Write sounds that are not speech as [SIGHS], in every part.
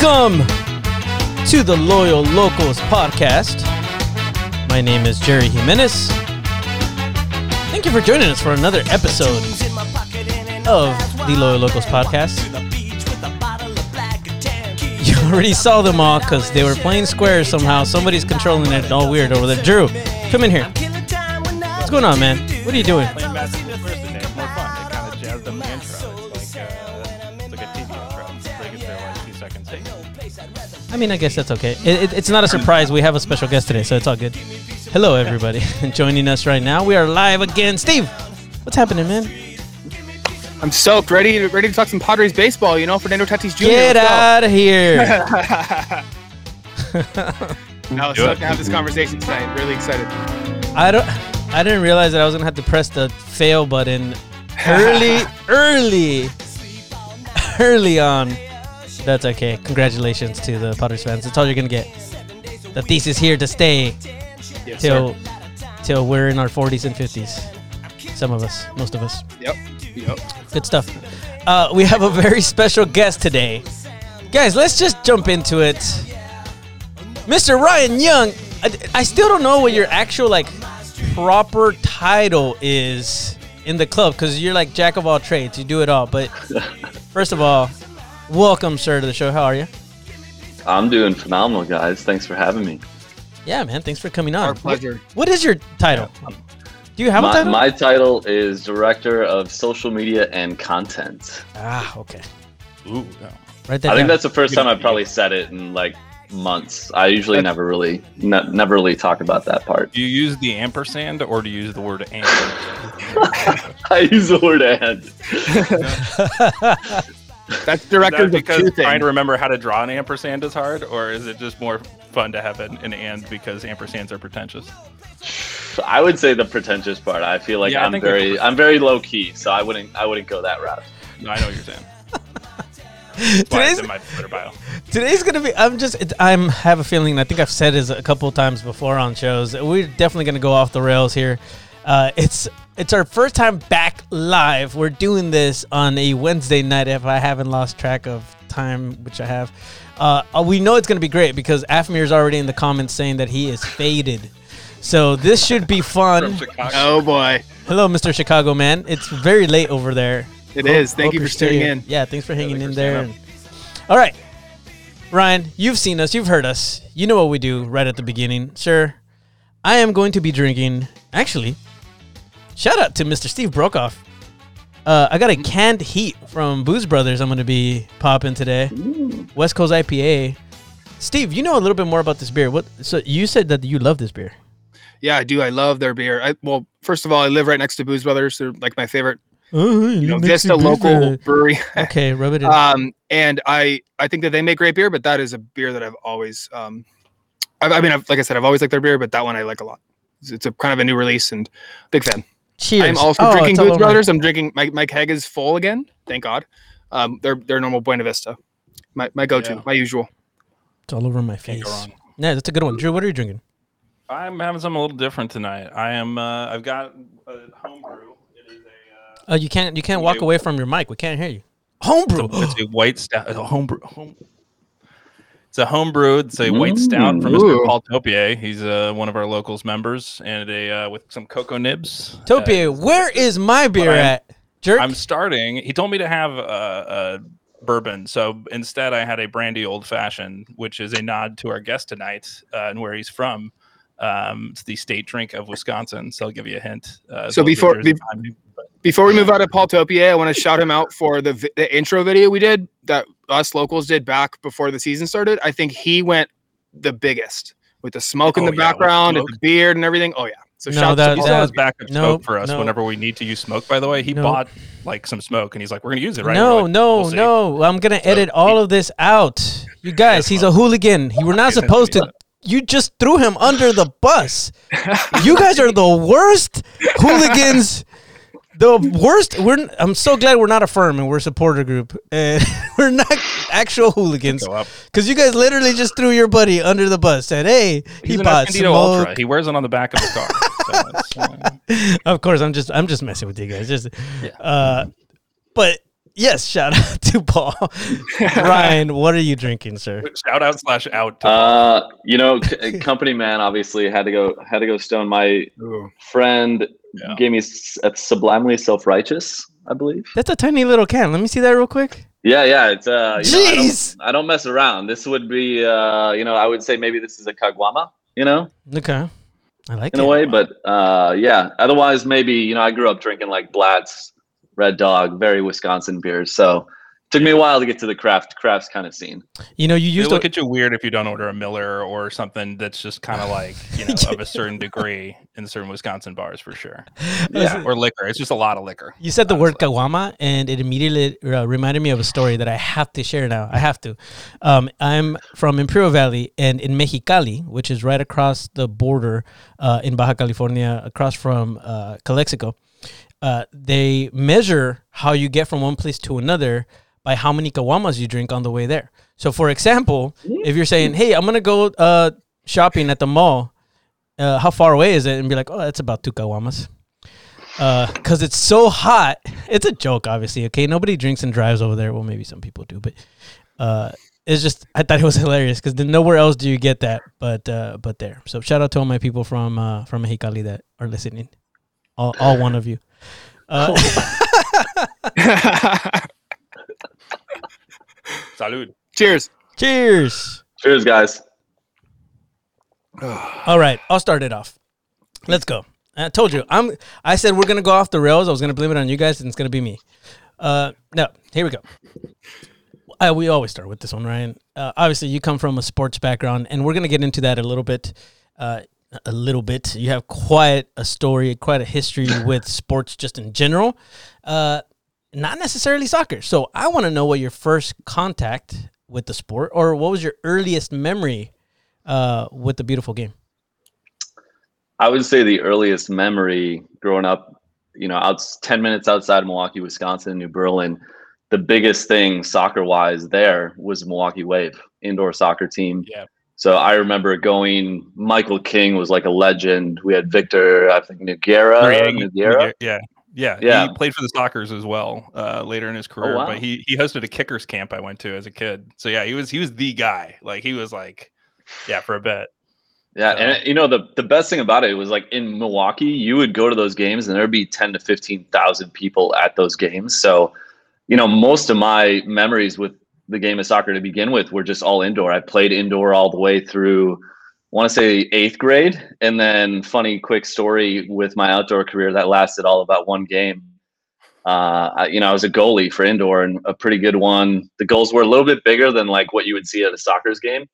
Welcome to the Loyal Locals podcast. My name is Jerry Jimenez. Thank you for joining us for another episode of the Loyal Locals podcast. You already saw them all because they were playing squares somehow. Somebody's controlling it all weird over there. Drew, come in here. What's going on, man? What are you doing? I mean, I guess that's okay. It, it, it's not a surprise. We have a special guest today, so it's all good. Hello, everybody. [LAUGHS] Joining us right now, we are live again. Steve, what's happening, man? I'm stoked, ready ready to talk some Padres baseball. You know, Fernando Tatis Jr. Get out of here. [LAUGHS] [LAUGHS] I was Do stoked to have this conversation tonight. Really excited. I don't. I didn't realize that I was gonna have to press the fail button early, early, early on. That's okay. Congratulations to the Padres fans. That's all you're gonna get. The thesis here to stay Yes, till sir. till we're in our 40s and 50s. Some of us, most of us. Yep. Yep. Good stuff. Uh, we have a very special guest today. Guys, let's just jump into it. Mr. Ryan Young, I, I still don't know what your actual like proper title is in the club because you're like jack of all trades. You do it all. But [LAUGHS] first of all, welcome, sir, to the show. How are you? I'm doing phenomenal, guys. Thanks for having me. Yeah, man. Thanks for coming on. Our pleasure. What is your title? Do you have a My, title? my title is Director of Social Media and Content. ah, okay. Ooh, yeah. Right there. I think that's the first time I've probably said it in like months. I usually never really, ne- never really talk about that part. Do you use the ampersand or do you use the word and? [LAUGHS] I use the word "and." [LAUGHS] That's Is directors that of because two trying to remember how to draw an ampersand is hard, or is it just more fun to have an, an and because ampersands are pretentious? I would say the pretentious part. I feel like Yeah, I I'm very, I'm very low key, so I wouldn't, I wouldn't go that route. No, I know what you're saying. [LAUGHS] Today's, in my Twitter bio. Today's gonna be. I'm just. It, I'm have a feeling. I think I've said this a couple of times before on shows. We're definitely gonna go off the rails here. Uh, it's it's our first time back live. We're doing this on a Wednesday night. If I haven't lost track of time, which I have, uh, uh, we know it's gonna be great because Afmir is already in the comments saying that he is faded. So this should be fun. Oh boy, Hello, Mr. Chicago man. It's very late over there. it Hope- is. Thank you for still tuning in. Yeah, thanks for hanging thanks in for there. staying All right, Ryan, you've seen us, you've heard us. You know what we do right at the beginning, sir. I am going to be drinking. Actually, shout out to Mr. Steve Brokoff. Uh, I got a canned heat from Booze Brothers. I'm going to be popping today. West Coast IPA. Steve, you know a little bit more about this beer. What? So you said that you love this beer. Yeah, I do. I love their beer. I, well, first of all, I live right next to Booze Brothers. They're like my favorite, Oh, you know, Vista local brewery. [LAUGHS] Okay, rub it in. um, and I I think that they make great beer, but that is a beer that I've always um, I, I mean, I've, like I said, I've always liked their beer, but that one I like a lot. It's, it's a kind of a new release and big fan. Cheers. I'm also Oh, drinking it's all Booze over my- Brothers. I'm drinking my, my keg is full again. Thank God. Um, they're they're normal Buena Vista. My my go to, Yeah. my usual. It's all over my face. Yeah, that's a good one. Drew, what are you drinking? I'm having something a little different tonight. I am. Uh, I've got a homebrew. It is a. Uh, Oh, you can't you can't walk away from your mic. We can't hear you. Homebrew. It's a white stout. Homebrew. Home, it's a homebrew. It's a white stout from Mr. ooh. Paul Topier. He's uh, one of our locals members, and a uh, with some cocoa nibs. Topier, Uh, where is my beer I'm- at? Jerk. I'm starting. He told me to have a, a bourbon, so instead I had a brandy old fashioned, which is a nod to our guest tonight uh, and where he's from. Um, it's the state drink of Wisconsin, so I'll give you a hint. Uh, So well as the before- be- time. Before we move out of Paul Topier, I want to shout him out for the vi- the intro video we did that us locals did back before the season started. I think he went the biggest with the smoke in Oh, the yeah, with background and the beard and everything. Oh yeah. So No, shout that- He's to that- always backup no, smoke for us no. whenever we need to use smoke. By the way, he No. bought like some smoke, and he's like, "We're gonna use it, right?" no, like, no, "We'll no. I'm gonna So edit all of this out. You guys, he's a hooligan. You were not supposed to. You just threw him under the bus. [LAUGHS] you guys are the worst [LAUGHS] hooligans. The worst. We're. I'm so glad we're not a firm and we're a supporter group, and [LAUGHS] we're not actual hooligans. Because you guys literally just threw your buddy under the bus. Said, "Hey, he He's bought Ultra. He wears it on the back of the car. [LAUGHS] so uh, of course, I'm just I'm just messing with you guys. Just, Yeah. uh, but Yes, shout out [LAUGHS] to Paul. [LAUGHS] Ryan, what are you drinking, sir? Shout out slash out. To Uh, you know, c- company man obviously had to go had to go stone. My Ooh. friend Yeah. gave me s- a sublimely self righteous, I believe. That's a tiny little can. Let me see that real quick. Yeah, yeah. It's uh, you know, I, Jeez. don't, I don't mess around. This would be uh, you know, I would say maybe this is a Caguama, you know, Okay. I like in it. a way, but uh, yeah. Otherwise, maybe you know, I grew up drinking like Blatz, Red Dog, very Wisconsin beers. So it took me a while to get to the craft crafts kind of scene. You know, you They used look to at you weird if you don't order a Miller or something that's just kind of like you know of a [LAUGHS] certain degree in certain Wisconsin bars for sure, Yeah. [LAUGHS] or liquor. It's just a lot of liquor. You said the word honestly. caguama, and it immediately uh, reminded me of a story that I have to share now. I have to. Um, I'm from Imperial Valley, and in Mexicali, which is right across the border uh, in Baja California, across from uh, Calexico, uh, they measure how you get from one place to another by how many caguamas you drink on the way there. So, for example, if you're saying, "Hey, I'm gonna go uh, shopping at the mall," uh, how far away is it? And be like, "Oh, that's about two caguamas." because it's so hot. [LAUGHS] It's a joke, obviously. Okay, nobody drinks and drives over there. Well, maybe some people do, but uh, it's just I thought it was hilarious because nowhere else do you get that, but uh, but there. So shout out to all my people from uh, from Mexicali that are listening, all, all one of you. [LAUGHS] Uh, Salud. Cheers. cheers. Cheers, guys. [SIGHS] All right, I'll start it off. Let's go. I told you. I'm. I said we're gonna go off the rails. I was gonna blame it on you guys, and it's gonna be me. Uh, no, here we go. Uh, we always start with this one, Ryan. Uh, obviously, you come from a sports background, and we're gonna get into that a little bit. Uh, a little bit. You have quite a story, quite a history with [LAUGHS] sports, just in general. Uh, not necessarily soccer. So I want to know what your first contact with the sport, or what was your earliest memory uh, with the beautiful game. I would say the earliest memory growing up, you know, out 10 minutes outside of Milwaukee, Wisconsin, New Berlin, the biggest thing soccer wise there was Milwaukee Wave indoor soccer team. Yeah. So I remember going, Michael King was like a legend. We had Victor, I think, Nogueira. Noriega- Nogueira. Yeah. Yeah, Yeah. He played for the Sockers as well uh, later in his career, wow. but he he hosted a kickers camp I went to as a kid. So yeah, he was he was the guy. Like he was like, yeah, for a bit. Yeah, and you know the the best thing about it was like in Milwaukee, you would go to those games and there'd be ten to fifteen thousand people at those games. So, you know, most of my memories with the game of soccer to begin with were just all indoor. I played indoor all the way through, I want to say eighth grade, and then funny quick story with my outdoor career that lasted all about one game. Uh, you know, I was a goalie for indoor and a pretty good one. The goals were a little bit bigger than like what you would see at a Sockers game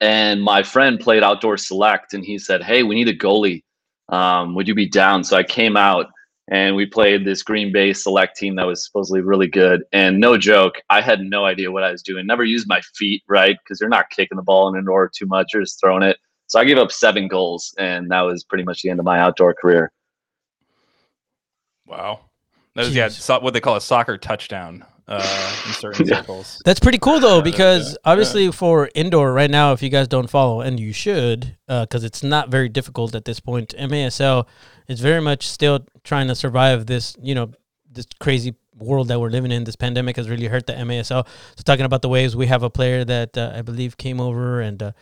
and my friend played outdoor select and he said hey we need a goalie um, would you be down so i came out and we played this green bay select team that was supposedly really good. And no joke i had no idea what i was doing. Never used my feet right? Because you're not kicking the ball in indoor too much. You're just throwing it. So i gave up seven goals and that was pretty much the end of my outdoor career. Wow, that was yeah, so, what they call a soccer touchdown uh, in [LAUGHS] certain Yeah. circles. That's pretty cool though, Yeah, that's- because yeah, obviously for indoor right now, if you guys don't follow, and you should, because it's not very difficult at this point. MASL is very much still trying to survive this, you know, this crazy world that we're living in. This pandemic has really hurt the MASL. So talking about the waves, we have a player that uh, I believe came over, and uh,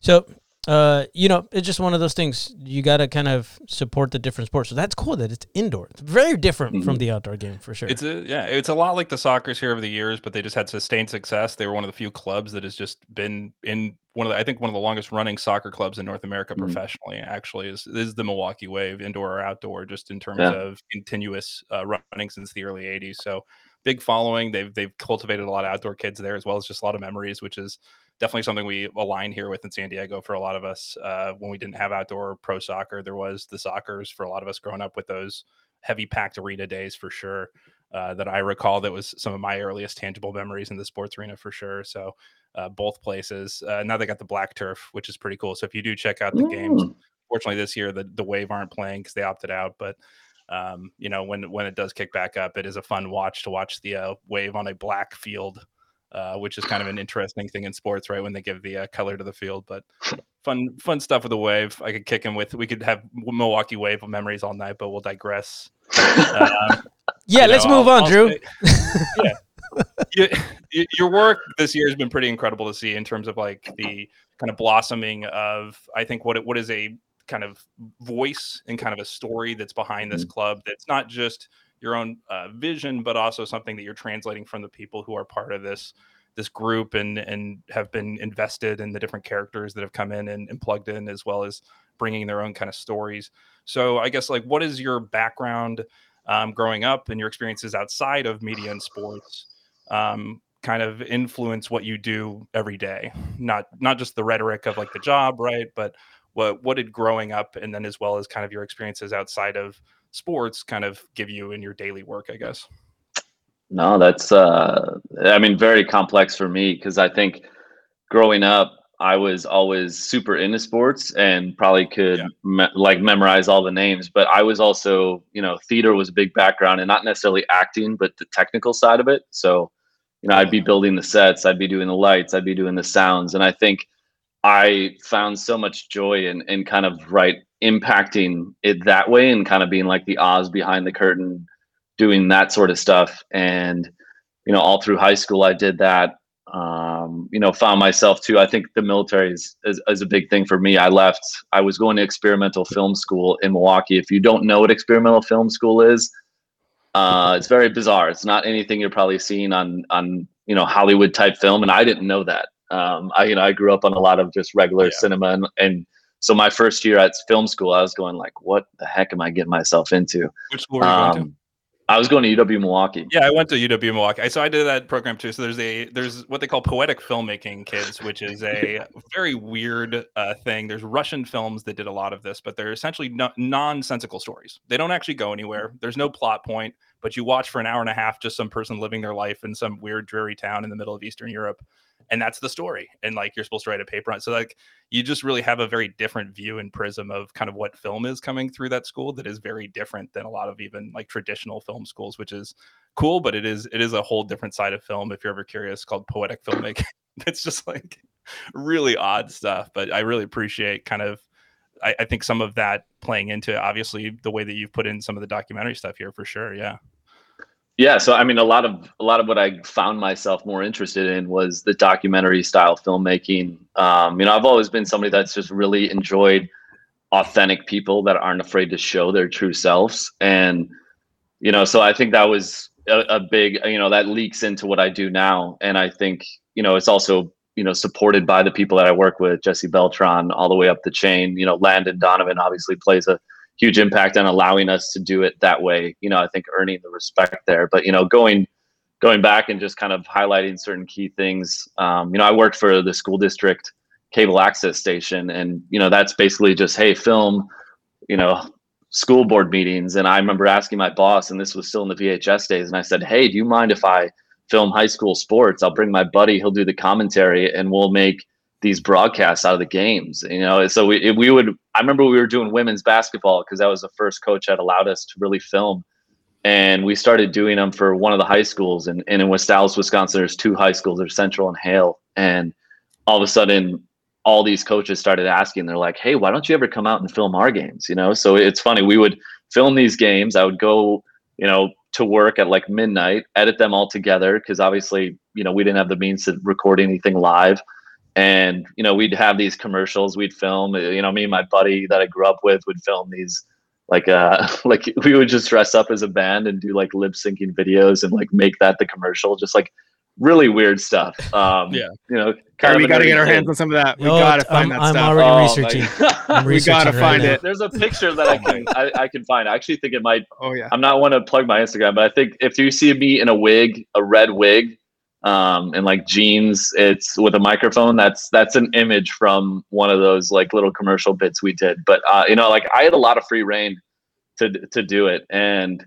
so uh, you know, it's just one of those things. You got to kind of support the different sports. So that's cool that it's indoor. It's very different from Mhm. the outdoor game for sure. It's a yeah, it's a lot like the Sockers here over the years, but they just had sustained success. They were one of the few clubs that has just been in one of the I think one of the longest running soccer clubs in North America Mhm. professionally. Actually, is is the Milwaukee Wave, indoor or outdoor, just in terms Yeah. of continuous uh, running since the early '80s. So big following. They've they've cultivated a lot of outdoor kids there as well as just a lot of memories, which is definitely something we align here with in San Diego for a lot of us. Uh, when we didn't have outdoor pro soccer, there was the Sockers for a lot of us growing up with those heavy packed arena days for sure. Uh, that I recall that was some of my earliest tangible memories in the sports arena for sure. So uh, both places. Uh, now they got the black turf, which is pretty cool. So if you do check out the games, Mm. fortunately this year the the Wave aren't playing because they opted out, but um, you know when when it does kick back up, it is a fun watch to watch the uh, Wave on a black field. Uh, which is kind of an interesting thing in sports, right? When they give the uh, color to the field, but [LAUGHS] fun, fun stuff with the wave. I could kick him with. We could have Milwaukee Wave memories all night, but we'll digress. [LAUGHS] Yeah, you let's move I'll- on, I'll Drew. say- [LAUGHS] yeah, you, your work this year has been pretty incredible to see in terms of like the kind of blossoming of I think what it, what is a kind of voice and kind of a story that's behind this mm-hmm. club that's not just your own uh, vision but also something that you're translating from the people who are part of this this group and and have been invested in the different characters that have come in and, and plugged in as well as bringing their own kind of stories so i guess like what is your background um, growing up and your experiences outside of media and sports um, kind of influence what you do every day. Not not just the rhetoric of like the job right but what what did growing up and then as well as kind of your experiences outside of sports kind of give you in your daily work i guess? No that's uh i mean very complex for me because i think growing up i was always super into sports and probably could yeah. me- like memorize all the names but i was also you know theater was a big background and not necessarily acting but the technical side of it so you know i'd be building the sets i'd be doing the lights i'd be doing the sounds and i think I found so much joy in in kind of right impacting it that way and kind of being like the Oz behind the curtain, doing that sort of stuff. And you know, all through high school, I did that. Um, you know, found myself too. I think the military is, is, is a big thing for me. I left. I was going to experimental film school in Milwaukee. If you don't know what experimental film school is, uh, it's very bizarre. It's not anything you're probably seeing on on you know Hollywood type film, and I didn't know that. Um, I you know I grew up on a lot of just regular yeah. cinema, and, and so my first year at film school, I was going like, what the heck am I getting myself into? Which school um, going to? I was going to UW Milwaukee. Yeah, I went to UW Milwaukee. So I did that program too. So there's a there's what they call poetic filmmaking kids, which is a [LAUGHS] very weird uh, thing. There's Russian films that did a lot of this, but they're essentially no, nonsensical stories. They don't actually go anywhere. There's no plot point, but you watch for an hour and a half just some person living their life in some weird dreary town in the middle of Eastern Europe and that's the story and like you're supposed to write a paper on it. so like you just really have a very different view and prism of kind of what film is coming through that school that is very different than a lot of even like traditional film schools which is cool but it is it is a whole different side of film if you're ever curious called poetic filmmaking [LAUGHS] it's just like really odd stuff but i really appreciate kind of I, I think some of that playing into obviously the way that you've put in some of the documentary stuff here for sure yeah yeah, so I mean, a lot of a lot of what I found myself more interested in was the documentary style filmmaking. Um, you know, I've always been somebody that's just really enjoyed authentic people that aren't afraid to show their true selves, and you know, so I think that was a, a big, you know, that leaks into what I do now, and I think you know, it's also you know supported by the people that I work with, Jesse Beltran, all the way up the chain. You know, Landon Donovan obviously plays a huge impact on allowing us to do it that way. You know, I think earning the respect there. But you know, going going back and just kind of highlighting certain key things. Um, you know, I worked for the school district cable access station, and you know, that's basically just hey, film. You know, school board meetings, and I remember asking my boss, and this was still in the VHS days, and I said, hey, do you mind if I film high school sports? I'll bring my buddy. He'll do the commentary, and we'll make these broadcasts out of the games. You know, so we we would. I remember we were doing women's basketball because that was the first coach that allowed us to really film, and we started doing them for one of the high schools. And, and in West Allis, Wisconsin, there's two high schools. There's Central and Hale, and all of a sudden. All these coaches started asking. They're like, "Hey, why don't you ever come out and film our games?" You know, so it's funny. We would film these games. I would go, you know, to work at like midnight, edit them all together because obviously, you know, we didn't have the means to record anything live and you know we'd have these commercials we'd film you know me and my buddy that i grew up with would film these like uh [LAUGHS] like we would just dress up as a band and do like lip syncing videos and like make that the commercial just like really weird stuff. Um yeah. you know kind we got to get our hands on some of that. We gotta find I'm, that I'm stuff. already oh, researching. I'm [LAUGHS] we gotta right find now. it. There's a picture that i can I, I can find. I actually think it might oh yeah. I'm not want to plug my instagram but i think if you see me in a wig a red wig um, and like jeans. It's with a microphone. That's that's an image from one of those like little commercial bits we did. But uh, you know, like I had a lot of free reign to to do it, and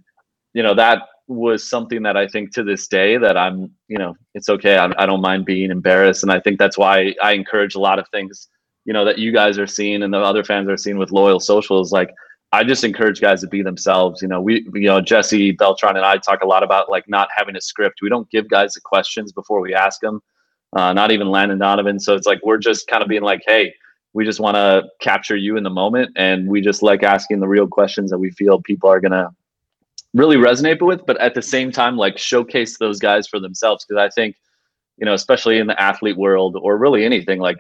you know that was something that I think to this day that I'm, you know, it's okay. I, I don't mind being embarrassed, and I think that's why I encourage a lot of things, you know, that you guys are seeing and the other fans are seeing with loyal socials, like I just encourage guys to be themselves. You know, we, you know, Jesse Beltran and I talk a lot about like not having a script. We don't give guys the questions before we ask them. Uh, not even Landon Donovan. So it's like we're just kind of being like, hey, we just want to capture you in the moment, and we just like asking the real questions that we feel people are gonna really resonate with, but at the same time, like showcase those guys for themselves. Because I think, you know, especially in the athlete world or really anything, like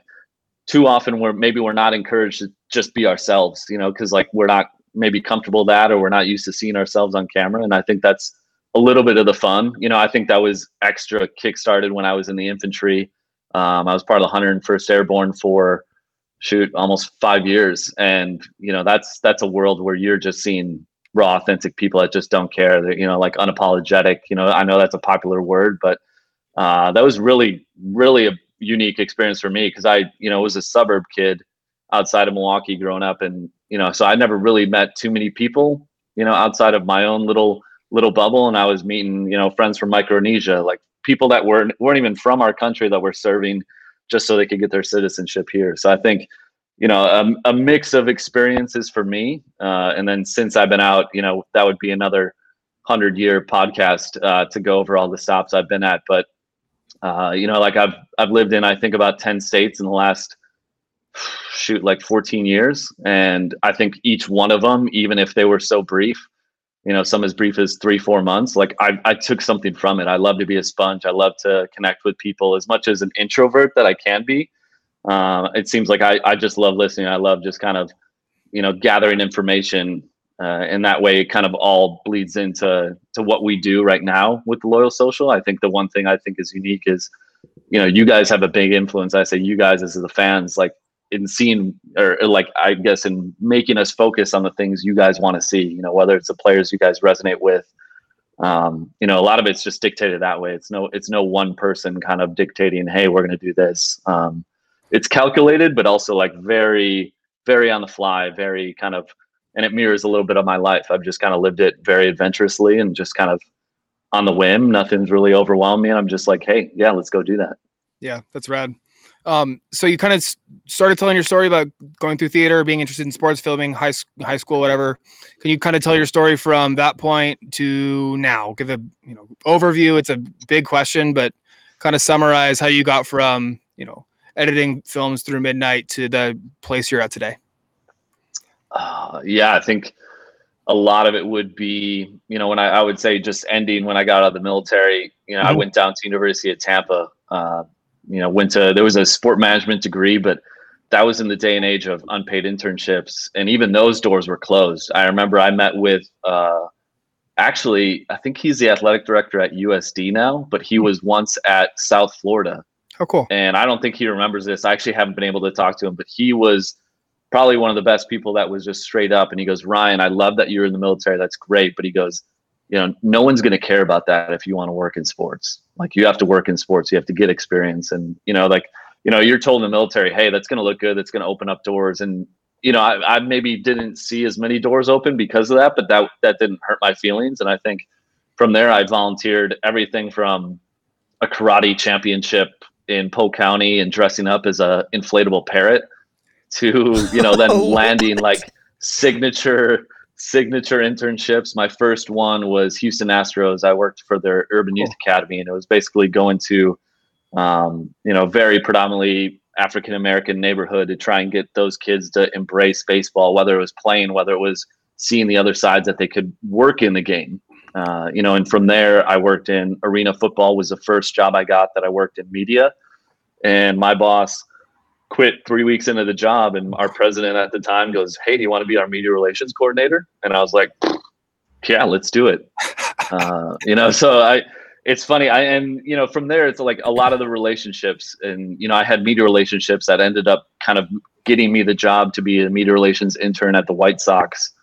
too often we're maybe we're not encouraged to just be ourselves, you know, because like we're not maybe comfortable that or we're not used to seeing ourselves on camera. And I think that's a little bit of the fun. You know, I think that was extra kick-started when I was in the infantry. Um, I was part of the 101st Airborne for shoot almost five years, and you know that's that's a world where you're just seeing raw, authentic people that just don't care. They're, you know, like unapologetic. You know, I know that's a popular word, but uh, that was really, really a unique experience for me because I, you know, was a suburb kid outside of Milwaukee growing up, and you know, so I never really met too many people, you know, outside of my own little little bubble, and I was meeting, you know, friends from Micronesia, like people that weren't weren't even from our country that were serving just so they could get their citizenship here. So I think you know a, a mix of experiences for me uh, and then since i've been out you know that would be another 100 year podcast uh, to go over all the stops i've been at. But uh, you know like i've i've lived in i think about 10 states in the last shoot like 14 years and i think each one of them even if they were so brief you know some as brief as three four months like I, I took something from it i love to be a sponge i love to connect with people as much as an introvert that i can be uh, it seems like I, I just love listening. I love just kind of, you know, gathering information. Uh, and that way it kind of all bleeds into to what we do right now with loyal social. I think the one thing I think is unique is, you know, you guys have a big influence. I say you guys as the fans, like in seeing or, like I guess in making us focus on the things you guys want to see. You know, whether it's the players you guys resonate with, um, you know, a lot of it's just dictated that way. It's no, it's no one person kind of dictating, hey, we're going to do this. Um, it's calculated, but also like very, very on the fly, very kind of, and it mirrors a little bit of my life. I've just kind of lived it very adventurously and just kind of on the whim. Nothing's really overwhelmed me. And I'm just like, hey, yeah, let's go do that. Yeah, that's rad. Um, so you kind of started telling your story about going through theater, being interested in sports, filming, high high school, whatever. Can you kind of tell your story from that point to now? Give a you know overview. It's a big question, but kind of summarize how you got from you know editing films through midnight to the place you're at today? Uh, yeah, I think a lot of it would be, you know, when I, I would say just ending when I got out of the military, you know, mm-hmm. I went down to University of Tampa, uh, you know, went to, there was a sport management degree, but that was in the day and age of unpaid internships. And even those doors were closed. I remember I met with, uh, actually, I think he's the athletic director at USD now, but he was once at South Florida Oh, cool. And I don't think he remembers this. I actually haven't been able to talk to him, but he was probably one of the best people that was just straight up. And he goes, Ryan, I love that you're in the military. That's great. But he goes, you know, no one's going to care about that if you want to work in sports. Like you have to work in sports, you have to get experience. And, you know, like, you know, you're told in the military, hey, that's going to look good. That's going to open up doors. And, you know, I, I maybe didn't see as many doors open because of that, but that, that didn't hurt my feelings. And I think from there, I volunteered everything from a karate championship in Polk County and dressing up as a inflatable parrot to you know then [LAUGHS] landing like signature signature internships. My first one was Houston Astros. I worked for their Urban Youth Academy, and it was basically going to um, you know very predominantly African American neighborhood to try and get those kids to embrace baseball, whether it was playing, whether it was seeing the other sides that they could work in the game. Uh, you know, and from there, I worked in arena football. Was the first job I got that I worked in media, and my boss quit three weeks into the job, and our president at the time goes, "Hey, do you want to be our media relations coordinator?" And I was like, "Yeah, let's do it." [LAUGHS] Uh, you know, so I. It's funny, I and you know from there it's like a lot of the relationships, and you know I had media relationships that ended up kind of getting me the job to be a media relations intern at the White Sox.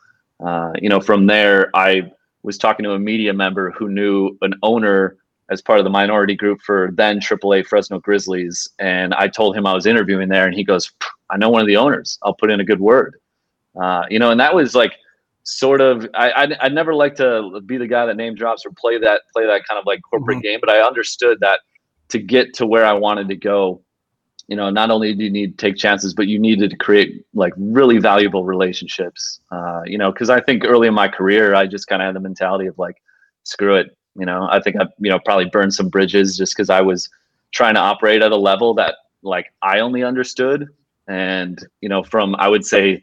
Uh, you know, from there I was talking to a media member who knew an owner as part of the minority group for then AAA Fresno Grizzlies. And I told him I was interviewing there, and he goes, I know one of the owners. I'll put in a good word. Uh, you know, and that was like sort of I, I I never like to be the guy that name drops or play that play that kind of like corporate mm-hmm. game, but I understood that to get to where I wanted to go, you know, not only do you need to take chances, but you needed to create like really valuable relationships. Uh, you know, because I think early in my career, I just kind of had the mentality of like, screw it. You know, I think I, you know, probably burned some bridges just because I was trying to operate at a level that like I only understood. And, you know, from I would say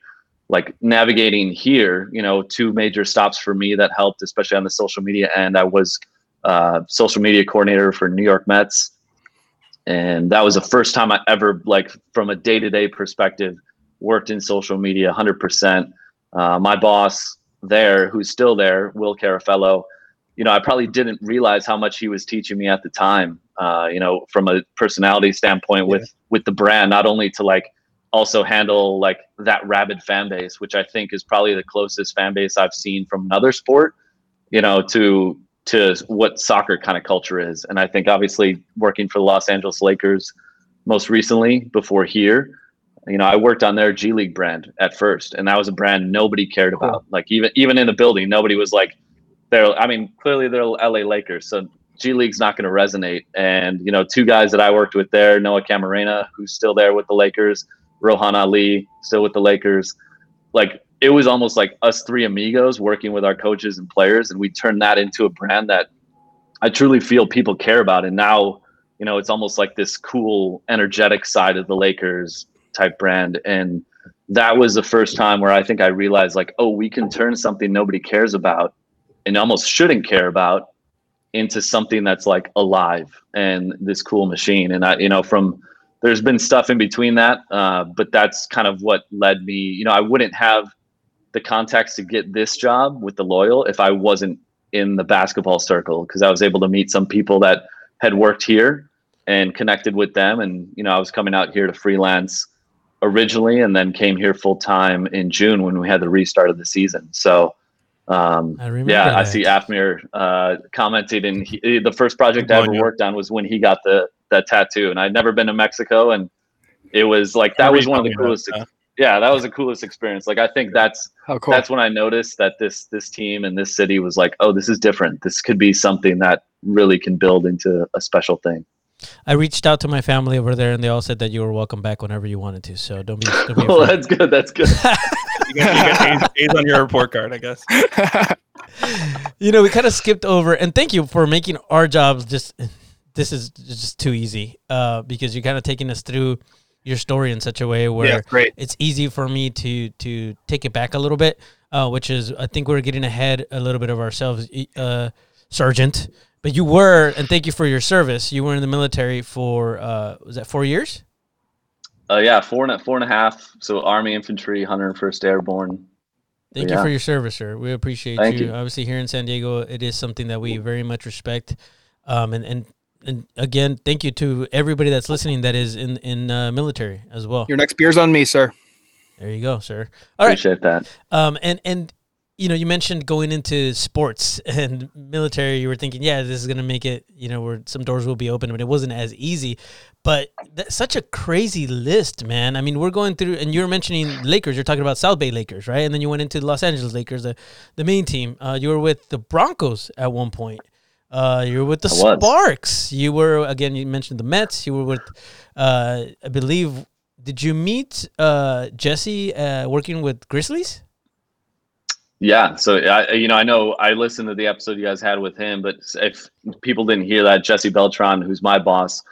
like navigating here, you know, two major stops for me that helped, especially on the social media end. I was uh, social media coordinator for New York Mets, and that was the first time I ever, like, from a day to day perspective, worked in social media 100%. Uh, my boss there, who's still there, Will Carafello, you know, I probably didn't realize how much he was teaching me at the time. Uh, you know, from a personality standpoint, with with the brand, not only to like also handle like that rabid fan base, which I think is probably the closest fan base I've seen from another sport, you know, to to what soccer kind of culture is. And I think obviously working for the Los Angeles Lakers most recently before here, you know, I worked on their G League brand at first, and that was a brand nobody cared about. Like even even in the building, nobody was like, they're. I mean, clearly they're LA Lakers, so G League's not going to resonate. And you know, two guys that I worked with there, Noah Camarena, who's still there with the Lakers, Rohan Ali, still with the Lakers. Like it was almost like us three amigos working with our coaches and players, and we turned that into a brand that I truly feel people care about. And now, you know, it's almost like this cool, energetic side of the Lakers type brand. And that was the first time where I think I realized, like, oh, we can turn something nobody cares about and almost shouldn't care about into something that's like alive and this cool machine. And I, you know, from there's been stuff in between that, uh, but that's kind of what led me. You know, I wouldn't have the context to get this job with the Loyal if I wasn't in the basketball circle because I was able to meet some people that had worked here and connected with them. And you know, I was coming out here to freelance originally, and then came here full time in June when we had the restart of the season. So. Um, I yeah, that. I see Afmir uh, commented, and he, the first project I ever worked on was when he got the that tattoo. And I'd never been to Mexico, and it was like that was one of the coolest. That, yeah, that was the coolest experience. Like I think that's cool. that's when I noticed that this this team and this city was like, oh, this is different. This could be something that really can build into a special thing. I reached out to my family over there, and they all said that you were welcome back whenever you wanted to. So don't be. Don't be [LAUGHS] well, that's good. That's good. [LAUGHS] you got, A's, A's on your report card, I guess. [LAUGHS] you know, we kind of skipped over, and thank you for making our jobs just this is just too easy uh, because you're kind of taking us through your story in such a way where yeah, great. it's easy for me to to take it back a little bit, uh, which is I think we're getting ahead a little bit of ourselves, uh, Sergeant. But you were, and thank you for your service. You were in the military for uh, was that four years? Uh, yeah, four and a, four and a half. So Army Infantry, 101st Airborne. Thank you for your service, sir. We appreciate you. you. Obviously, here in San Diego, it is something that we very much respect. Um, and, and and again, thank you to everybody that's listening that is in in uh, military as well. Your next beer's on me, sir. There you go, sir. All Appreciate right. that. Um, and and you know, you mentioned going into sports [LAUGHS] and military. You were thinking, yeah, this is gonna make it. You know, where some doors will be open, but it wasn't as easy. But that's such a crazy list, man. I mean, we're going through, and you're mentioning Lakers. You're talking about South Bay Lakers, right? And then you went into the Los Angeles Lakers, the the main team. Uh, you were with the Broncos at one point. Uh, you were with the Sparks. You were again. You mentioned the Mets. You were with, uh, I believe. Did you meet uh, Jesse uh, working with Grizzlies? Yeah. So I, you know, I know I listened to the episode you guys had with him, but if people didn't hear that, Jesse Beltran, who's my boss,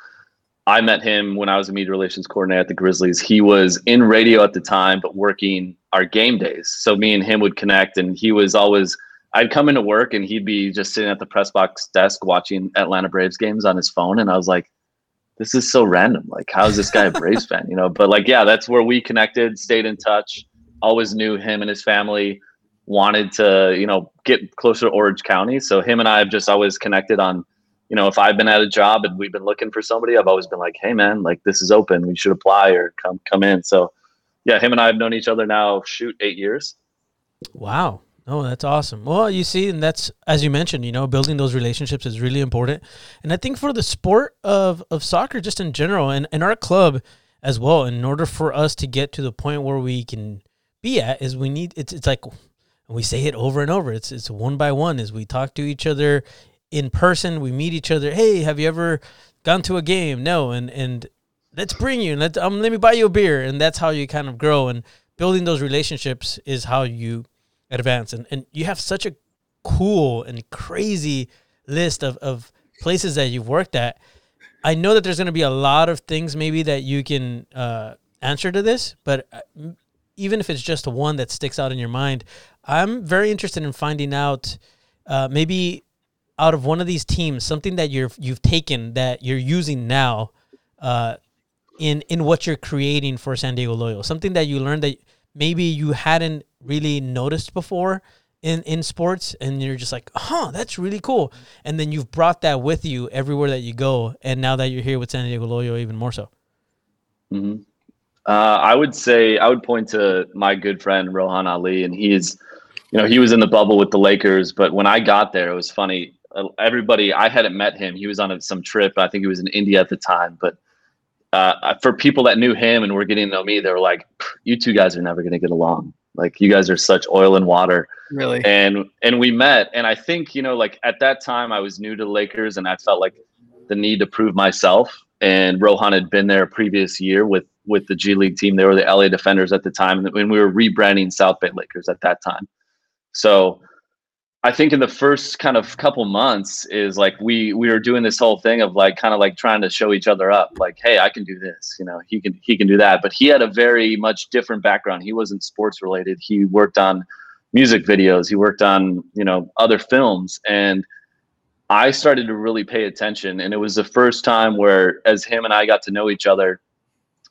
I met him when I was a media relations coordinator at the Grizzlies. He was in radio at the time, but working our game days. So me and him would connect, and he was always I'd come into work and he'd be just sitting at the press box desk watching Atlanta Braves games on his phone, and I was like, "This is so random. Like, how is this guy a [LAUGHS] Braves fan?" You know. But like, yeah, that's where we connected, stayed in touch. Always knew him and his family wanted to, you know, get closer to Orange County. So him and I have just always connected on, you know, if I've been at a job and we've been looking for somebody, I've always been like, "Hey, man, like this is open. We should apply or come come in." So, yeah, him and I have known each other now. Shoot, eight years. Wow. Oh, that's awesome. Well, you see, and that's as you mentioned, you know, building those relationships is really important. And I think for the sport of of soccer, just in general, and, and our club as well, in order for us to get to the point where we can be at, is we need it's it's like we say it over and over. It's it's one by one. As we talk to each other in person, we meet each other. Hey, have you ever gone to a game? No, and and let's bring you and let um let me buy you a beer, and that's how you kind of grow. And building those relationships is how you advance and, and you have such a cool and crazy list of, of places that you've worked at i know that there's going to be a lot of things maybe that you can uh, answer to this but uh, even if it's just one that sticks out in your mind. I'm very interested in finding out uh, maybe out of one of these teams something that you're you've taken that you're using now uh, in in what you're creating for San Diego Loyal. Something that you learned that maybe you hadn't really noticed before in in sports and you're just like huh that's really cool and then you've brought that with you everywhere that you go and now that you're here with san diego loyal even more so mm-hmm. uh, i would say i would point to my good friend rohan ali and he's you know he was in the bubble with the lakers but when i got there it was funny uh, everybody i hadn't met him he was on a, some trip i think he was in india at the time but uh, for people that knew him and were getting to know me they were like you two guys are never going to get along like you guys are such oil and water. Really? And and we met and I think, you know, like at that time I was new to the Lakers and I felt like the need to prove myself and Rohan had been there a previous year with with the G League team. They were the LA D-Fenders at the time and when we were rebranding South Bay Lakers at that time. So I think in the first kind of couple months is like we we were doing this whole thing of like kind of like trying to show each other up like hey I can do this you know he can he can do that. But he had a very much different background. He wasn't sports related. He worked on music videos. He worked on you know other films. And I started to really pay attention. And it was the first time where as him and I got to know each other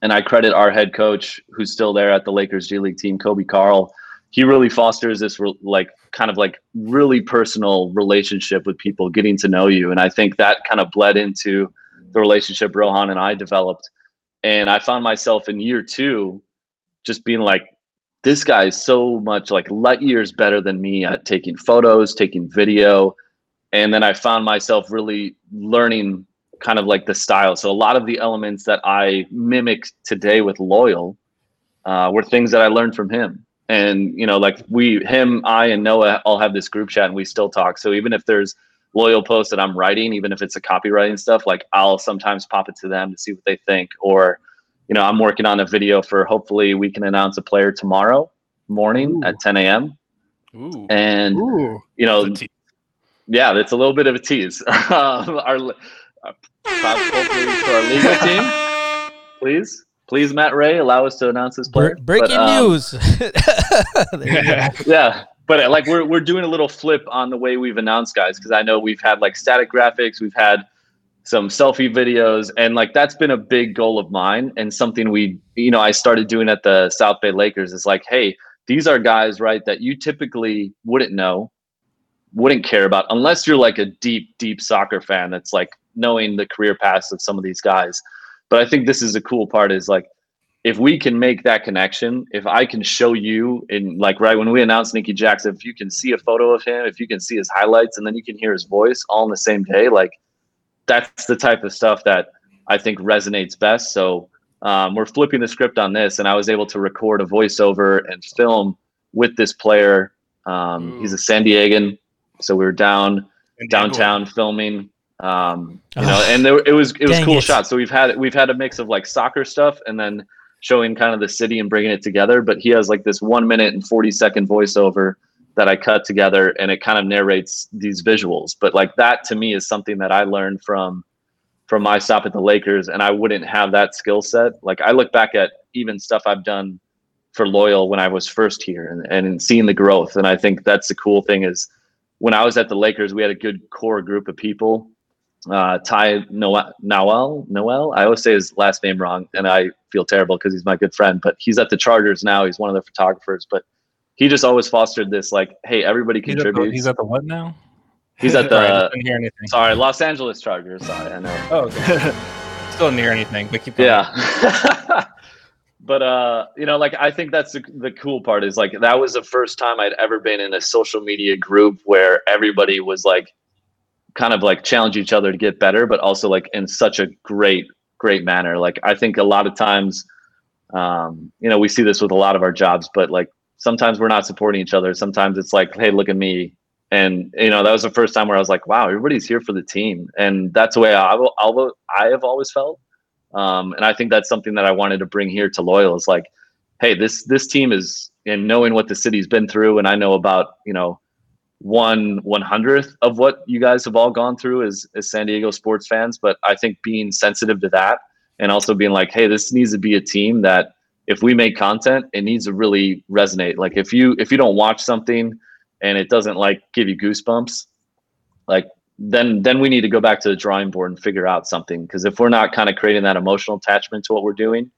and I credit our head coach who's still there at the Lakers G League team Coby Karl he really fosters this like kind of like really personal relationship with people getting to know you. And i think that kind of bled into the relationship rohan and i developed. And i found myself in year two just being like this guy is so much like light years better than me at taking photos taking video. And then i found myself really learning kind of like the style. So a lot of the elements that i mimic today with loyal uh, were things that i learned from him and you know like we him i and noah all have this group chat and we still talk so even if there's loyal posts that i'm writing even if it's a copywriting stuff like i'll sometimes pop it to them to see what they think or you know i'm working on a video for hopefully we can announce a player tomorrow morning Ooh. at 10 a.m Ooh. and Ooh. you know yeah that's a little bit of a tease um, [LAUGHS] our uh, hopefully our legal team [LAUGHS] please please, Matt Ray, allow us to announce this player. Breaking but, um, news. [LAUGHS] [LAUGHS] yeah, but uh, like we're we're doing a little flip on the way we've announced guys because I know we've had like static graphics, we've had some selfie videos, and like that's been a big goal of mine and something we you know I started doing at the South Bay Lakers is like, hey, these are guys right that you typically wouldn't know, wouldn't care about unless you're like a deep deep soccer fan that's like knowing the career paths of some of these guys but I think this is a cool part is like if we can make that connection, if I can show you in like right when we announced Nicky Jackson, if you can see a photo of him, if you can see his highlights and then you can hear his voice all in the same day, like that's the type of stuff that I think resonates best. So um, we're flipping the script on this, and I was able to record a voiceover and film with this player. Um, he's a San Diegan, so we were down downtown filming. Um, you know, and there, it was it was cool it. shots. So we've had we've had a mix of like soccer stuff and then showing kind of the city and bringing it together. But he has like this one minute and forty second voiceover that I cut together, and it kind of narrates these visuals. But like that to me is something that I learned from from my stop at the Lakers, and I wouldn't have that skill set. Like I look back at even stuff I've done for Loyal when I was first here, and and seeing the growth. And I think that's the cool thing is when I was at the Lakers, we had a good core group of people uh, Ty Noel, Noel, Noel. I always say his last name wrong, and I feel terrible because he's my good friend. But he's at the Chargers now. He's one of the photographers. But he just always fostered this, like, hey, everybody contributes. He's at the, he's at the what now? He's at [LAUGHS] the. anything. Sorry, Los Angeles Chargers. Sorry, I know. Oh, okay. [LAUGHS] Still hear anything, but keep going. Yeah. [LAUGHS] but uh, you know, like I think that's the, the cool part is like that was the first time I'd ever been in a social media group where everybody was like kind of like challenge each other to get better, but also like in such a great, great manner. Like I think a lot of times, um, you know, we see this with a lot of our jobs, but like sometimes we're not supporting each other. Sometimes it's like, hey, look at me. And you know, that was the first time where I was like, wow, everybody's here for the team, and that's the way I will, I'll, I have always felt. Um, and I think that's something that I wanted to bring here to Loyal is like, hey, this this team is, and knowing what the city's been through, and I know about you know one one hundredth of what you guys have all gone through as, as San Diego sports fans. But I think being sensitive to that and also being like, hey, this needs to be a team that if we make content, it needs to really resonate. Like if you if you don't watch something and it doesn't like give you goosebumps, like then then we need to go back to the drawing board and figure out something. Because if we're not kind of creating that emotional attachment to what we're doing,